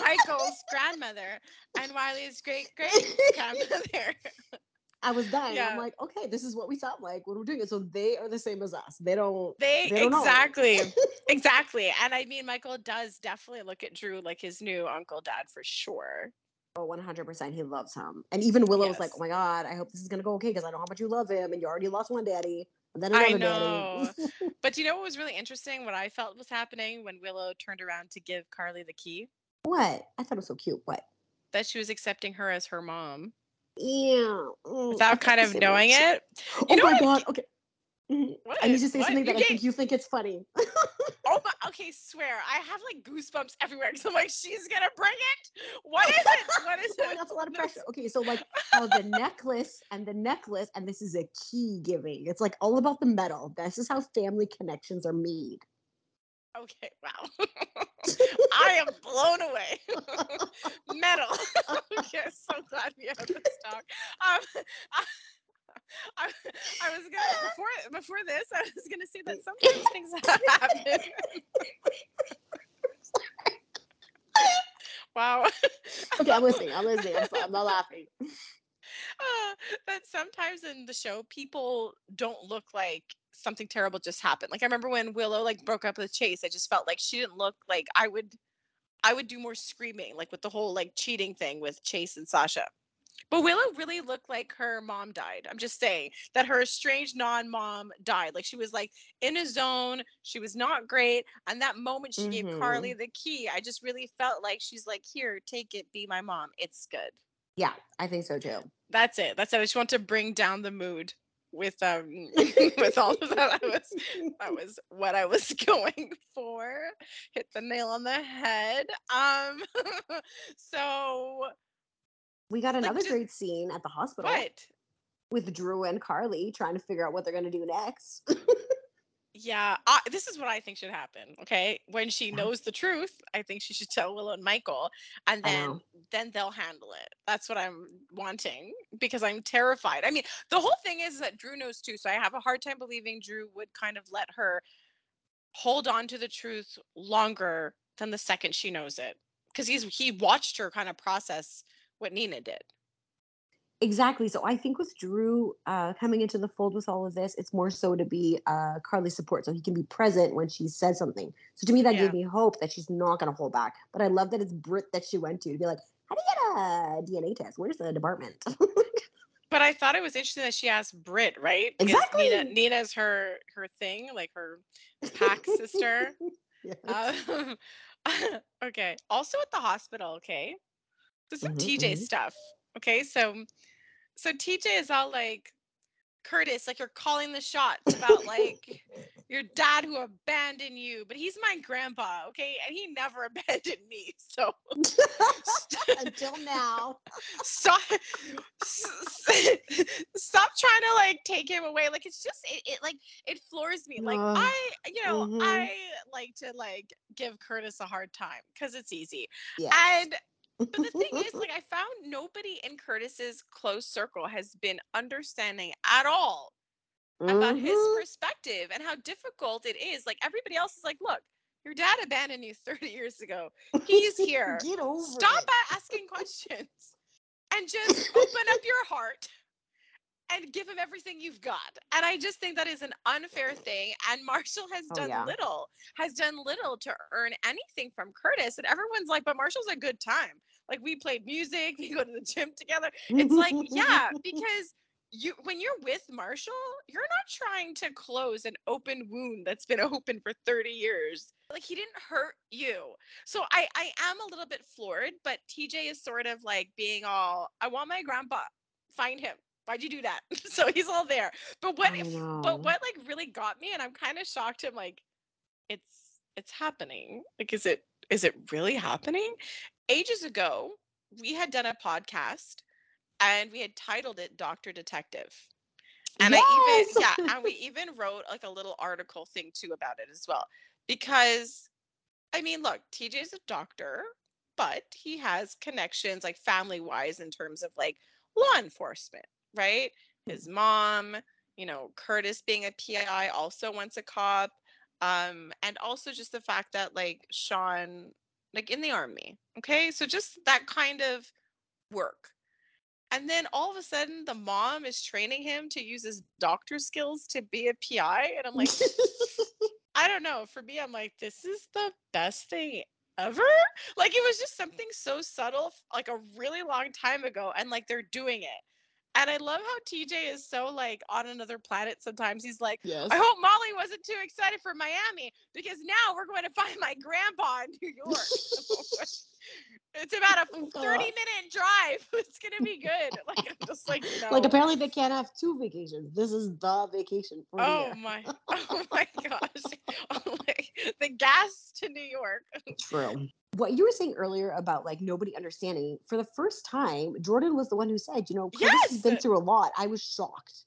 Michael's grandmother, and Wiley's great great grandmother. I was dying. Yeah. I'm like, okay, this is what we sound like when we're doing it. So they are the same as us. They don't. They, They don't exactly, exactly. And I mean, Michael does definitely look at Drew like his new uncle dad for sure. Oh, 100%. He loves him. And even Willow was like, oh my God, I hope this is going to go okay because I know how much you love him. And you already lost one daddy. I know. But you know what was really interesting? What I felt was happening when Willow turned around to give Carly the key? what? I thought it was so cute. What? That she was accepting her as her mom Yeah. mm, without kind of knowing it. Oh You know my? God. Okay. What? I need to say What? something You that I get- think you think it's funny. Oh my, okay, swear. I have like goosebumps everywhere because I'm like, she's gonna bring it. What is it? What is it? that's a lot of pressure. Okay, so like how the necklace and the necklace, and this is a key giving. It's like all about the metal. This is how family connections are made. Okay, wow. I am blown away. Metal. yes, so glad we have this talk. Um, I, I, I was gonna before before this. I was gonna say that sometimes things happen. wow. okay, I'm listening. I'm listening. I'm, I'm not laughing. Uh, that sometimes in the show people don't look like something terrible just happened. Like I remember when Willow like broke up with Chase, I just felt like she didn't look like I would I would do more screaming, like with the whole like cheating thing with Chase and Sasha. But Willow really looked like her mom died. I'm just saying that her estranged non-mom died. Like she was like in a zone. She was not great. And that moment she gave Carly the key, I just really felt like she's like, here, take it, be my mom. It's good. Yeah, I think so too. That's it. That's it. I just want to bring down the mood with um with all of that. That was that was what I was going for. Hit the nail on the head. Um so We got like another just great scene at the hospital with Drew and Carly trying to figure out what they're gonna do next. Yeah, I, this is what I think should happen. Okay, when she Yeah. knows the truth, I think she should tell Willow and Michael, and then then they'll handle it. That's what I'm wanting because I'm terrified. I mean, the whole thing is that Drew knows too, so I have a hard time believing Drew would kind of let her hold on to the truth longer than the second she knows it, because he's he watched her kind of process what Nina did. Exactly. So I think with Drew uh, coming into the fold with all of this, it's more so to be uh, Carly's support, so he can be present when she says something. So to me, that Yeah. gave me hope that she's not going to hold back. But I love that it's Britt that she went to to be like, "How do you get a DNA test? Where's the department?" But I thought it was interesting that she asked Britt, right? Because Nina Exactly. Nina's her her thing, like her pack sister. Yes. Um, okay. Also at the hospital, okay. So some Mhm, TJ mhm. stuff. Okay, so so TJ is all like Curtis, like you're calling the shots about like your dad who abandoned you, but he's my grandpa, okay, and he never abandoned me. So Until now. stop stop trying to like take him away like it's just it, it like it floors me like Ugh. i you know Mhm. i like to like give curtis a hard time because it's easy Yes. and but the thing is like i found nobody in curtis's close circle has been understanding at all about his Mhm. perspective and how difficult it is like everybody else is like look your dad abandoned you 30 years ago he's here Get over stop it. asking questions and just open up your heart and give him everything you've got. And I just think that is an unfair thing. And Marshall has Oh, done yeah. little, has done little to earn anything from Curtis. And everyone's like, but Marshall's a good time. Like we played music, we go to the gym together. It's like, yeah, because you when you're with Marshall, you're not trying to close an open wound that's been open for 30 years. Like he didn't hurt you. So I I am a little bit floored, but TJ is sort of like being all, I want my grandpa. Find him. Why'd you do that? so he's all there. But what if but what like really got me, and I'm kind of shocked, I'm like, it's it's happening. Like, is it is it really happening? Ages ago, we had done a podcast and we had titled it Doctor Detective. And I even yeah, and we even wrote like a little article thing too about it as well. Because I mean, look, TJ is a doctor, but he has connections like family wise in terms of like law enforcement, right? His mom, you know, Curtis being a PI, also once a cop. Um, and also just the fact that like Shawn, like in the army, okay? So just that kind of work. And then all of a sudden, the mom is training him to use his doctor skills to be a PI. And I'm like, I don't know. For me, I'm like, this is the best thing ever. Like, it was just something so subtle, like a really long time ago, and like they're doing it. And I love how TJ is so like on another planet sometimes. He's like, yes. I hope Molly wasn't too excited for Miami because now we're going to find my grandpa in New York. it's about a 30 minute drive. It's going to be good. Like, I'm just like, no. Like apparently they can't have two vacations. This is the vacation for Oh my, oh my gosh. Oh my, the gas to New York. True. What you were saying earlier about like nobody understanding, for the first time, Jordan was the one who said, you know, Curtis has been through a lot. I was shocked.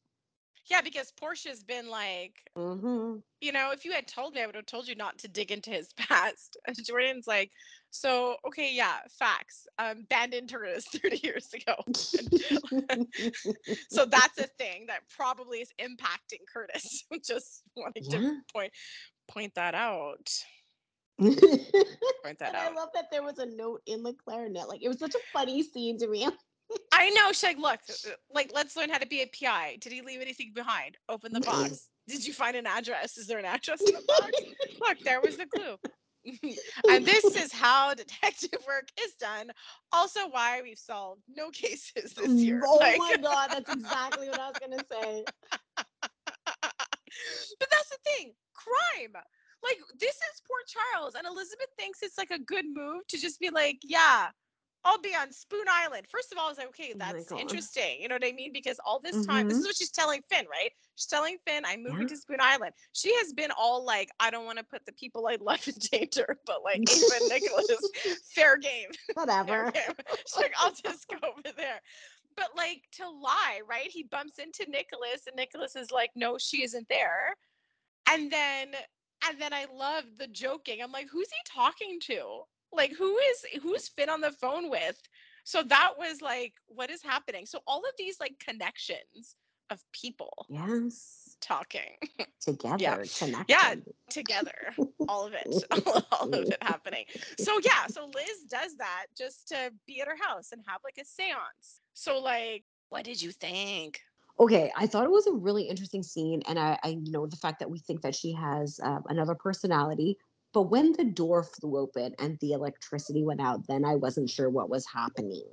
Yeah, because Portia's been like, hmm you know, if you had told me, I would have told you not to dig into his past. And Jordan's like, so okay, yeah, facts. Um, banned interns 30 years ago. So that's a thing that probably is impacting Curtis. Just wanting Yeah. to point point that out. and Point that I out. love that there was a note in the clarinet. Like it was such a funny scene to me. I know. She's like, look, uh, like, let's learn how to be a PI. Did he leave anything behind? Open the box. Did you find an address? Is there an address in the box? Look, there was the clue. and this is how detective work is done. Also, why we've solved no cases this year. Oh Like- my god, that's exactly what I was gonna say. but that's the thing crime. Like, this is Port Charles. And Elizabeth thinks it's like a good move to just be like, yeah, I'll be on Spoon Island. First of all, I was like, okay, Oh that's God. interesting. You know what I mean? Because all this time, this is mm-hmm. what she's telling Finn, right? She's telling Finn, I'm moving Yeah. to Spoon Island. She has been all like, I don't want to put the people I love in danger, but like Ava Nikolas, fair game. Fair Whatever. game. She's like, I'll just go over there. But like to lie, right? He bumps into Nikolas, and Nikolas is like, no, she isn't there. And then and then I love the joking. I'm like, who's he talking to? Like, who is who's Finn on the phone with? So that was like, what is happening? So all of these like connections of people Yes. talking Together. Connected. together, all of it, all of it happening. So yeah, so Liz does that just to be at her house and have like a séance. So like, what did you think? Okay, I thought it was a really interesting scene, and I, I you know, the fact that we think that she has um, another personality. But when the door flew open and the electricity went out, then I wasn't sure what was happening.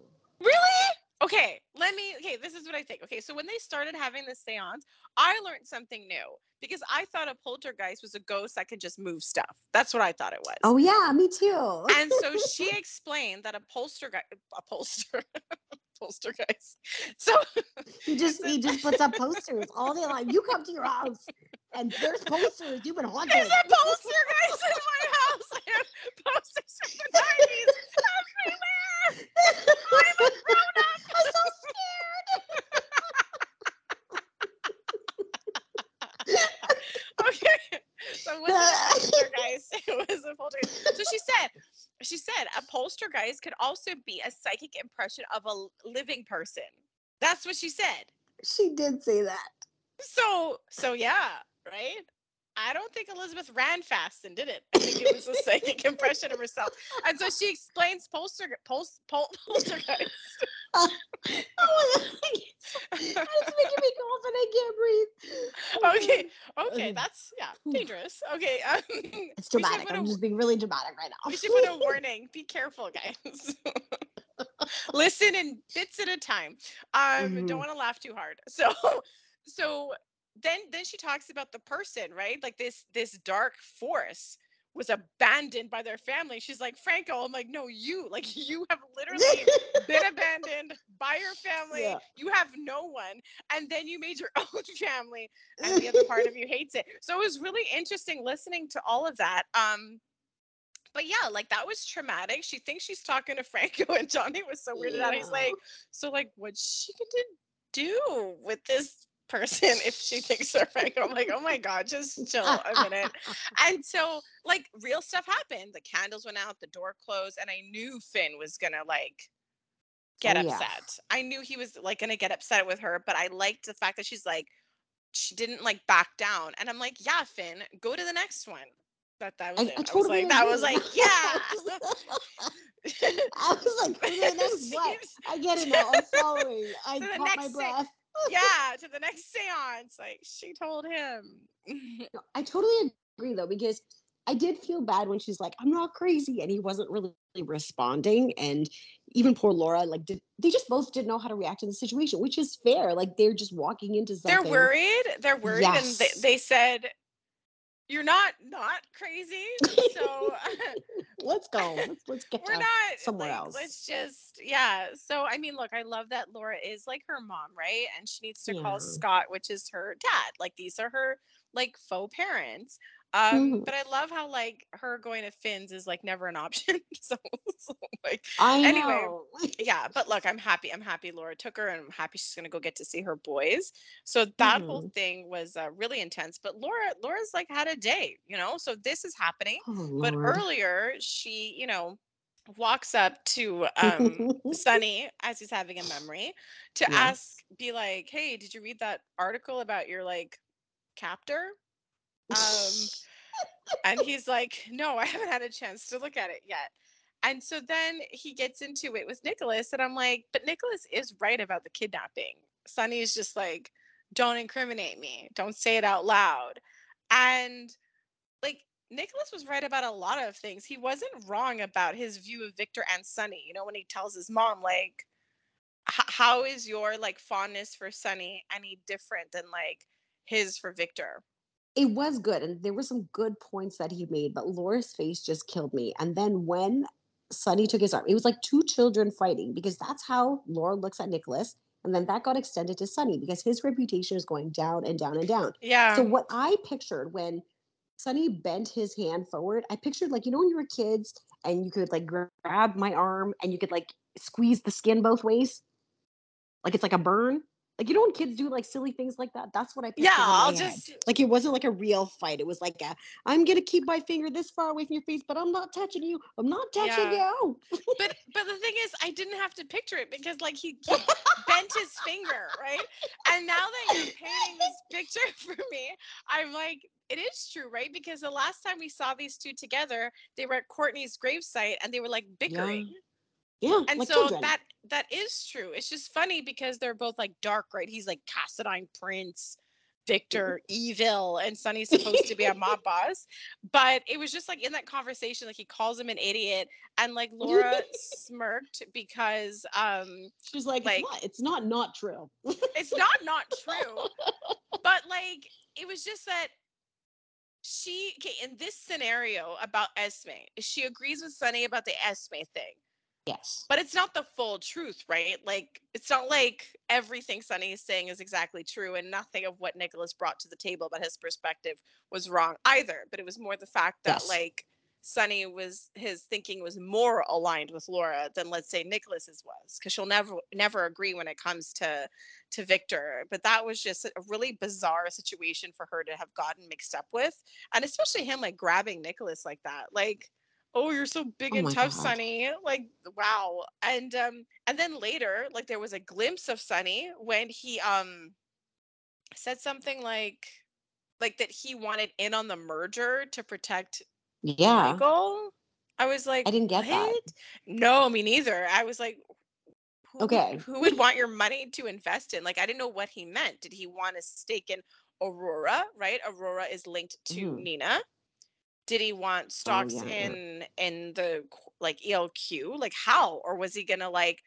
Really? Okay, let me. Okay, this is what I think. Okay, so when they started having the seance, I learned something new because I thought a poltergeist was a ghost that could just move stuff. That's what I thought it was. Oh yeah, me too. And so she explained that a poltergeist, a polster, poltergeist. So he just he just puts up posters all day long. You come to your house and there's posters. You've been haunted. there's a poltergeist in my house. I have posters from the nineties everywhere. I'm a grown up. I'm so scared. okay. So it wasn't a poltergeist. It was a poltergeist. So she said, she said a poltergeist could also be a psychic impression of a living person. That's what she said. She did say that. So so yeah, right? I don't think Elizabeth ran fast and did it. I think it was a psychic impression of herself. And so she explains polter, pol, pol, poltergeist. Oh my god. It's making me cough and I can't breathe. Okay, okay, that's yeah, dangerous. Okay, um, It's dramatic. put a I'm just being really dramatic right now. We should put a warning. Be careful, guys. Listen in bits at a time. Um, Mhm. don't want to laugh too hard. So, so then then she talks about the person, right? Like this this dark force was abandoned by their family. She's like, Franco, I'm like, no, you, like you have literally been abandoned by your family. Yeah. You have no one. And then you made your own family and the other part of you hates it. So it was really interesting listening to all of that. Um, but yeah, like that was traumatic. She thinks she's talking to Franco, and Johnny was so weirded out. He's like, "So, like, what's she gonna do with this person if she thinks they're Franco?" I'm like, "Oh my god, just chill a minute." And so, like, real stuff happened. The candles went out, the door closed, and I knew Finn was gonna like get Oh, yeah. upset. I knew he was like gonna get upset with her, but I liked the fact that she's like, she didn't like back down, and I'm like, yeah, Finn, go to the next one. That that was I, it. I was totally like, that was like, yeah. I was like, the next what? I get it now. I'm sorry. I caught my breath. Yeah, to the next seance. Like she told him. I totally agree though, because I did feel bad when she's like, I'm not crazy. And he wasn't really responding. And even poor Laura, like, did, they just both didn't know how to react to the situation, which is fair. Like, they're just walking into They're worried. They're worried, and they, they said, "You're not not crazy." So let's go. Let's, let's get we're not somewhere like, else. Let's just yeah. So I mean, look, I love that Laura is like her mom, right? And she needs to call Scott, which is her dad. Like these are her like faux parents. Um, Mhm. but I love how like her going to Finn's is like never an option. so, so, like I Anyway, know. yeah, but look, I'm happy. I'm happy Laura took her, and I'm happy she's gonna go get to see her boys. So that whole Mhm. thing was uh, really intense. But Laura, Laura's like had a day, you know. So this is happening. Oh, But earlier, she, you know, walks up to um Sonny as he's having a memory to Yeah. ask, be like, "Hey, did you read that article about your like captor?" Um, and he's like, "No, I haven't had a chance to look at it yet." And so then he gets into it with Nikolas, and I'm like, "But Nikolas is right about the kidnapping." Sonny is just like, "Don't incriminate me. Don't say it out loud." And like Nikolas was right about a lot of things. He wasn't wrong about his view of Victor and Sonny. You know, when he tells his mom, like, how is your like fondness for Sonny any different than like his for Victor? It was good and there were some good points that he made but laura's face just killed me and then when Sonny took his arm it was like two children fighting because that's how laura looks at nikolas and then that got extended to Sonny because his reputation is going down and down and down. Yeah. so what i pictured when Sonny bent his hand forward i pictured like you know when you were kids and you could like grab my arm and you could like squeeze the skin both ways? Like it's like a burn like you know when kids do like silly things like that that's what i pictured yeah, I'll head. just Like it wasn't like a real fight. It was like a I'm gonna keep my finger this far away from your face, but I'm not touching you. I'm not touching Yeah. you. but but the thing is I didn't have to picture it because like he, he bent his finger, right? And now that you're painting this picture for me, I'm like, it is true, right? Because the last time we saw these two together, they were at Courtney's gravesite and they were like bickering. Yeah, And like so children. that that is true. It's just funny because they're both like dark, right? He's like Cassadine Prince, Victor, evil, and Sonny's supposed to be a mob boss. But it was just like in that conversation, like he calls him an idiot, and like Laura smirked because um She's like, like- it's not. It's not not true. it's not not true, but like it was just that she okay, in this scenario about Esme, she agrees with Sonny about the Esme thing. Yes. But it's not the full truth, right? Like it's not like everything Sonny is saying is exactly true and nothing of what Nikolas brought to the table about his perspective was wrong either. But it was more the fact that Yes. like Sonny was his thinking was more aligned with Laura than let's say Nikolas's was because she'll never never agree when it comes to to Victor. But that was just a really bizarre situation for her to have gotten mixed up with. And especially him like grabbing Nikolas like that. Like oh you're so big Oh and tough God. sonny like wow and um and then later like there was a glimpse of sonny when he um said something like like that he wanted in on the merger to protect Yeah. michael i was like I didn't get that. "What?" no me neither i was like who Okay. who would want your money to invest in like i didn't know what he meant did he want a stake in aurora right aurora is linked to Mhm. nina did he want oh, stocks yeah, yeah. in in the like elq like how? Or was he gonna like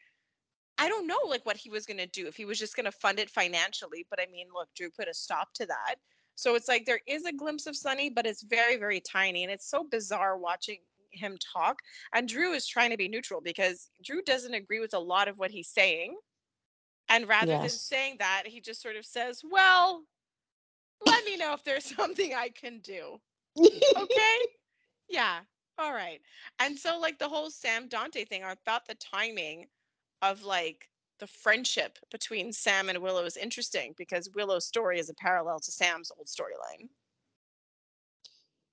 i don't know like what he was gonna do if he was just gonna fund it financially but i mean look drew put a stop to that. So it's like there is a glimpse of sonny but it's very very tiny and it's so bizarre watching him talk and drew is trying to be neutral because drew doesn't agree with a lot of what he's saying and rather than saying that he just sort of says well let me know if there's something i can do okay yeah all right and so like the whole sam dante thing i thought the timing of like the friendship between sam and willow is interesting because willow's story is a parallel to sam's old storyline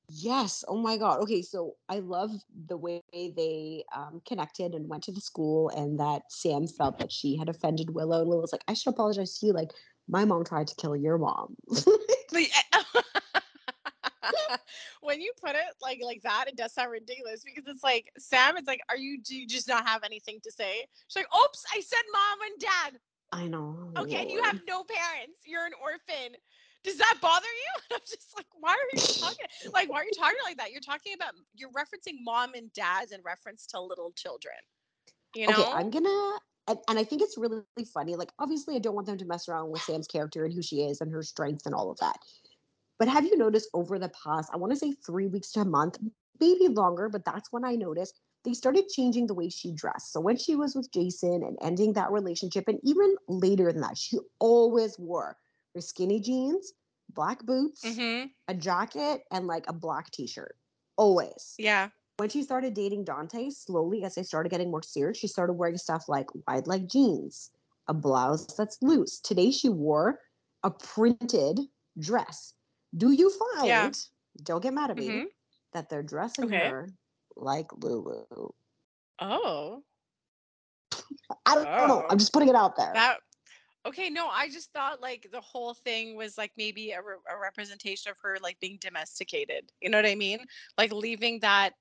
Yes. Oh my God. Okay. So I love the way they um, connected and went to the school, and that Sam felt that she had offended Willow. And Willow was like, I should apologize to you. Like, my mom tried to kill your mom. When you put it like like that it does sound ridiculous because it's like sam it's like are you do you just not have anything to say she's like oops i said mom and dad I know. Okay, and you have no parents. You're an orphan. Does that bother you? I'm just like, why are you talking? Like, why are you talking like that? You're talking about you're referencing mom and dads in reference to little children. You know? Okay, I'm gonna, and, and I think it's really, really funny. Like, obviously, I don't want them to mess around with Sam's character and who she is and her strength and all of that. But have you noticed over the past, I want to say three weeks to a month, maybe longer, but that's when I noticed they started changing the way she dressed. So when she was with Jason and ending that relationship, and even later than that, she always wore her skinny jeans, black boots, hmm a jacket, and like a black t-shirt. Always. Yeah. When she started dating Dante, slowly as they started getting more serious, she started wearing stuff like wide leg jeans, a blouse that's loose. Today she wore a printed dress. Do you find, Yeah. don't get mad at me, Mhm. that they're dressing Okay. her like Lulu? Oh. I don't know. Oh. I'm just putting it out there. That okay, no, I just thought like the whole thing was like maybe a, re- a representation of her like being domesticated. You know what I mean? Like leaving that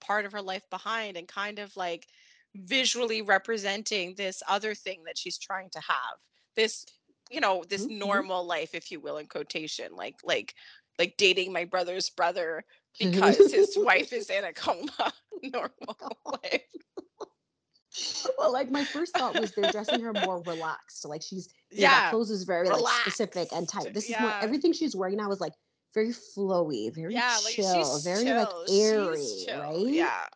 part of her life behind and kind of like visually representing this other thing that she's trying to have. This, you know, this Mhm, mhm. normal life, if you will, in quotation, like like like dating my brother's brother because his wife is in a coma. Normal life. well, like my first thought was they're dressing her more relaxed. Like she's know, Yeah. clothes is very like specific and tight. This is more everything she's wearing now is like very flowy, very Yeah, chill, very chill. like airy, right? Yeah.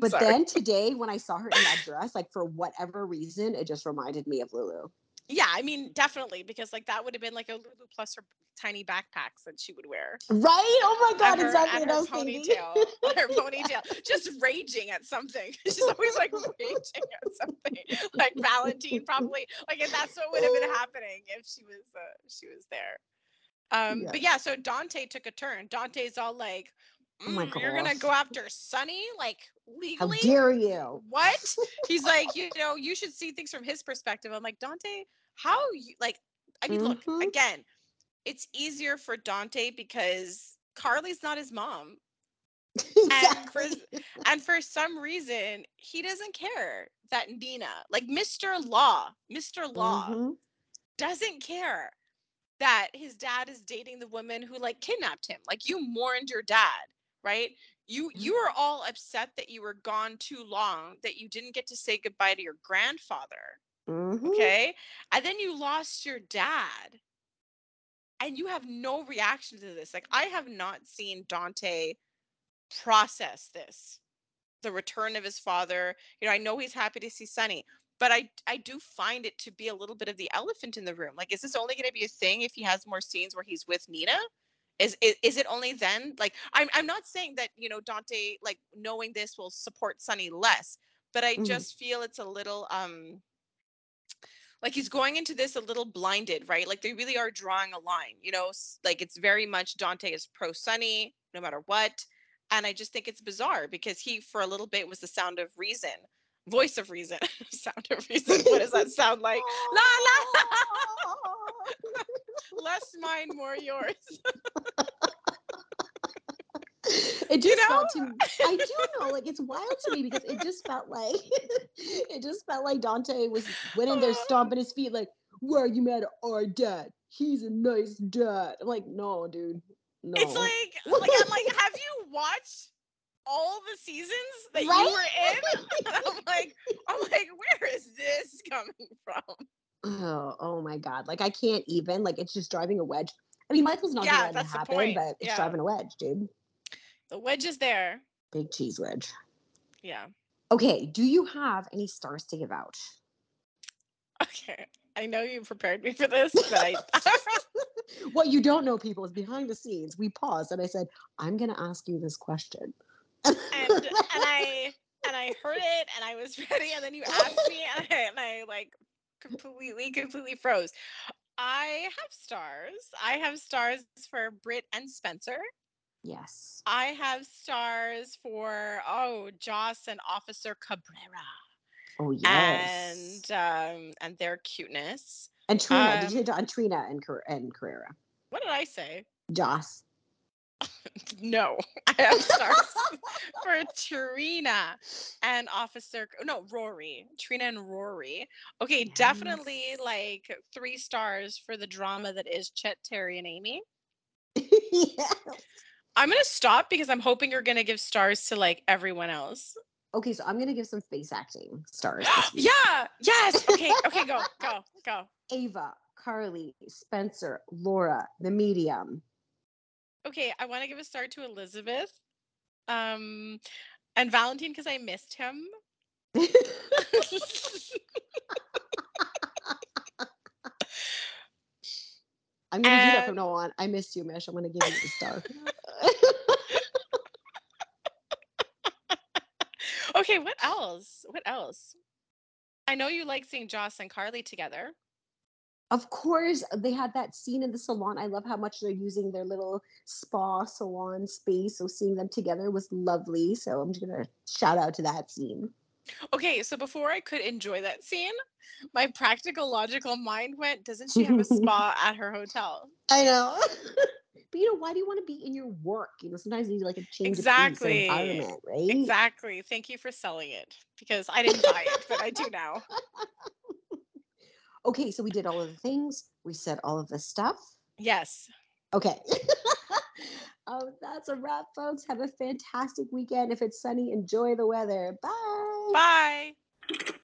But Sorry. then today, when I saw her in that dress, like for whatever reason, it just reminded me of Lulu. Yeah, I mean, definitely because like that would have been like a Lulu plus her tiny backpacks that she would wear. Right? Oh my god, her, exactly her ponytail, her ponytail, just raging at something. She's always like raging at something, like Valentine probably. Like, and that's what would have been happening if she was, uh, she was there. Um, but yeah, so Dante took a turn. Dante's all like, Oh my "Mm, "You're gonna go after Sonny, like legally? How dare you? what?" He's like, "You know, you should see things from his perspective." I'm like, Dante, how you like? I mean, look Mhm. again. It's easier for Dante because Carly's not his mom, and for and for some reason he doesn't care that Nina, like Mr. Law, Mr. Law, Mhm. doesn't care that his dad is dating the woman who like kidnapped him. Like you mourned your dad, right? You you were all upset that you were gone too long, that you didn't get to say goodbye to your grandfather. Mhm. Okay. And then you lost your dad. And you have no reaction to this. Like I have not seen Dante process this. The return of his father. You know, I know he's happy to see Sonny, but I I do find it to be a little bit of the elephant in the room. Like, is this only going to be a thing if he has more scenes where he's with Nina? Is, is is it only then? Like, I'm I'm not saying that you know Dante like knowing this will support Sonny less, but I Mhm. just feel it's a little um like he's going into this a little blinded, right? Like they really are drawing a line, you know, like it's very much Dante is pro Sonny no matter what. And I just think it's bizarre because he, for a little bit, was the sound of reason, voice of reason, sound of reason. What does that sound like? La la, less mine, more yours. It just You know? felt to me. I do know, like it's wild to me because it just felt like it just felt like Dante was went in there stomping his feet, like, "Why are you mad at our dad? He's a nice dad." I'm like, no, dude, no. It's like, like I'm like, have you watched all the seasons that Right? you were in? I'm like, I'm like, where is this coming from? Oh, oh my god, like I can't even. Like it's just driving a wedge. I mean, Michael's not Yeah, gonna let it happen, but it's Yeah. driving a wedge, dude. The wedge is there. Big cheese wedge. Yeah. Okay, do you have any stars to give out? Okay. I know you prepared me for this, but I what you don't know, people, is behind the scenes. We paused and I said, I'm going to ask you this question. and and I and I heard it and I was ready and then you asked me and I, and I like completely completely froze. I have stars. I have stars for Britt and Spencer. yes. I have stars for oh Joss and Officer Cabrera Oh, yes. and um and their cuteness. And Trina. Did you say um, John Trina and, Car- and Carrera? What did I say? Joss. No, I have stars for Trina and Officer. No, Rory. Trina and Rory. Okay, definitely like three stars for the drama that is Chet, Terry, and Amy. yes. I'm gonna stop because I'm hoping you're gonna give stars to like everyone else. Okay, so I'm going to give some face acting stars. yeah. Yes. Okay. Okay. Go. Go. Go. Ava, Carly, Spencer, Laura, the medium. Okay. I want to give a star to Elizabeth, um, and Valentine because I missed him. I'm gonna do that from now on. I missed you, Mish. I'm gonna give you a star. Okay, what else? What else? I know you like seeing Joss and Carly together. Of course, they had that scene in the salon. I love how much they're using their little spa salon space. So seeing them together was lovely. So I'm just gonna shout out to that scene. Okay, so before I could enjoy that scene, my practical logical mind went, doesn't she have a spa at her hotel? I know. but you know, why do you want to be in your work? You know, sometimes you need like a change Exactly. of environment, right? Exactly. Thank you for selling it because I didn't buy it, but I do now. Okay, so we did all of the things. We said all of the stuff. Yes. Okay. oh, that's a wrap, folks. Have a fantastic weekend. If it's sunny, enjoy the weather. Bye. Bye.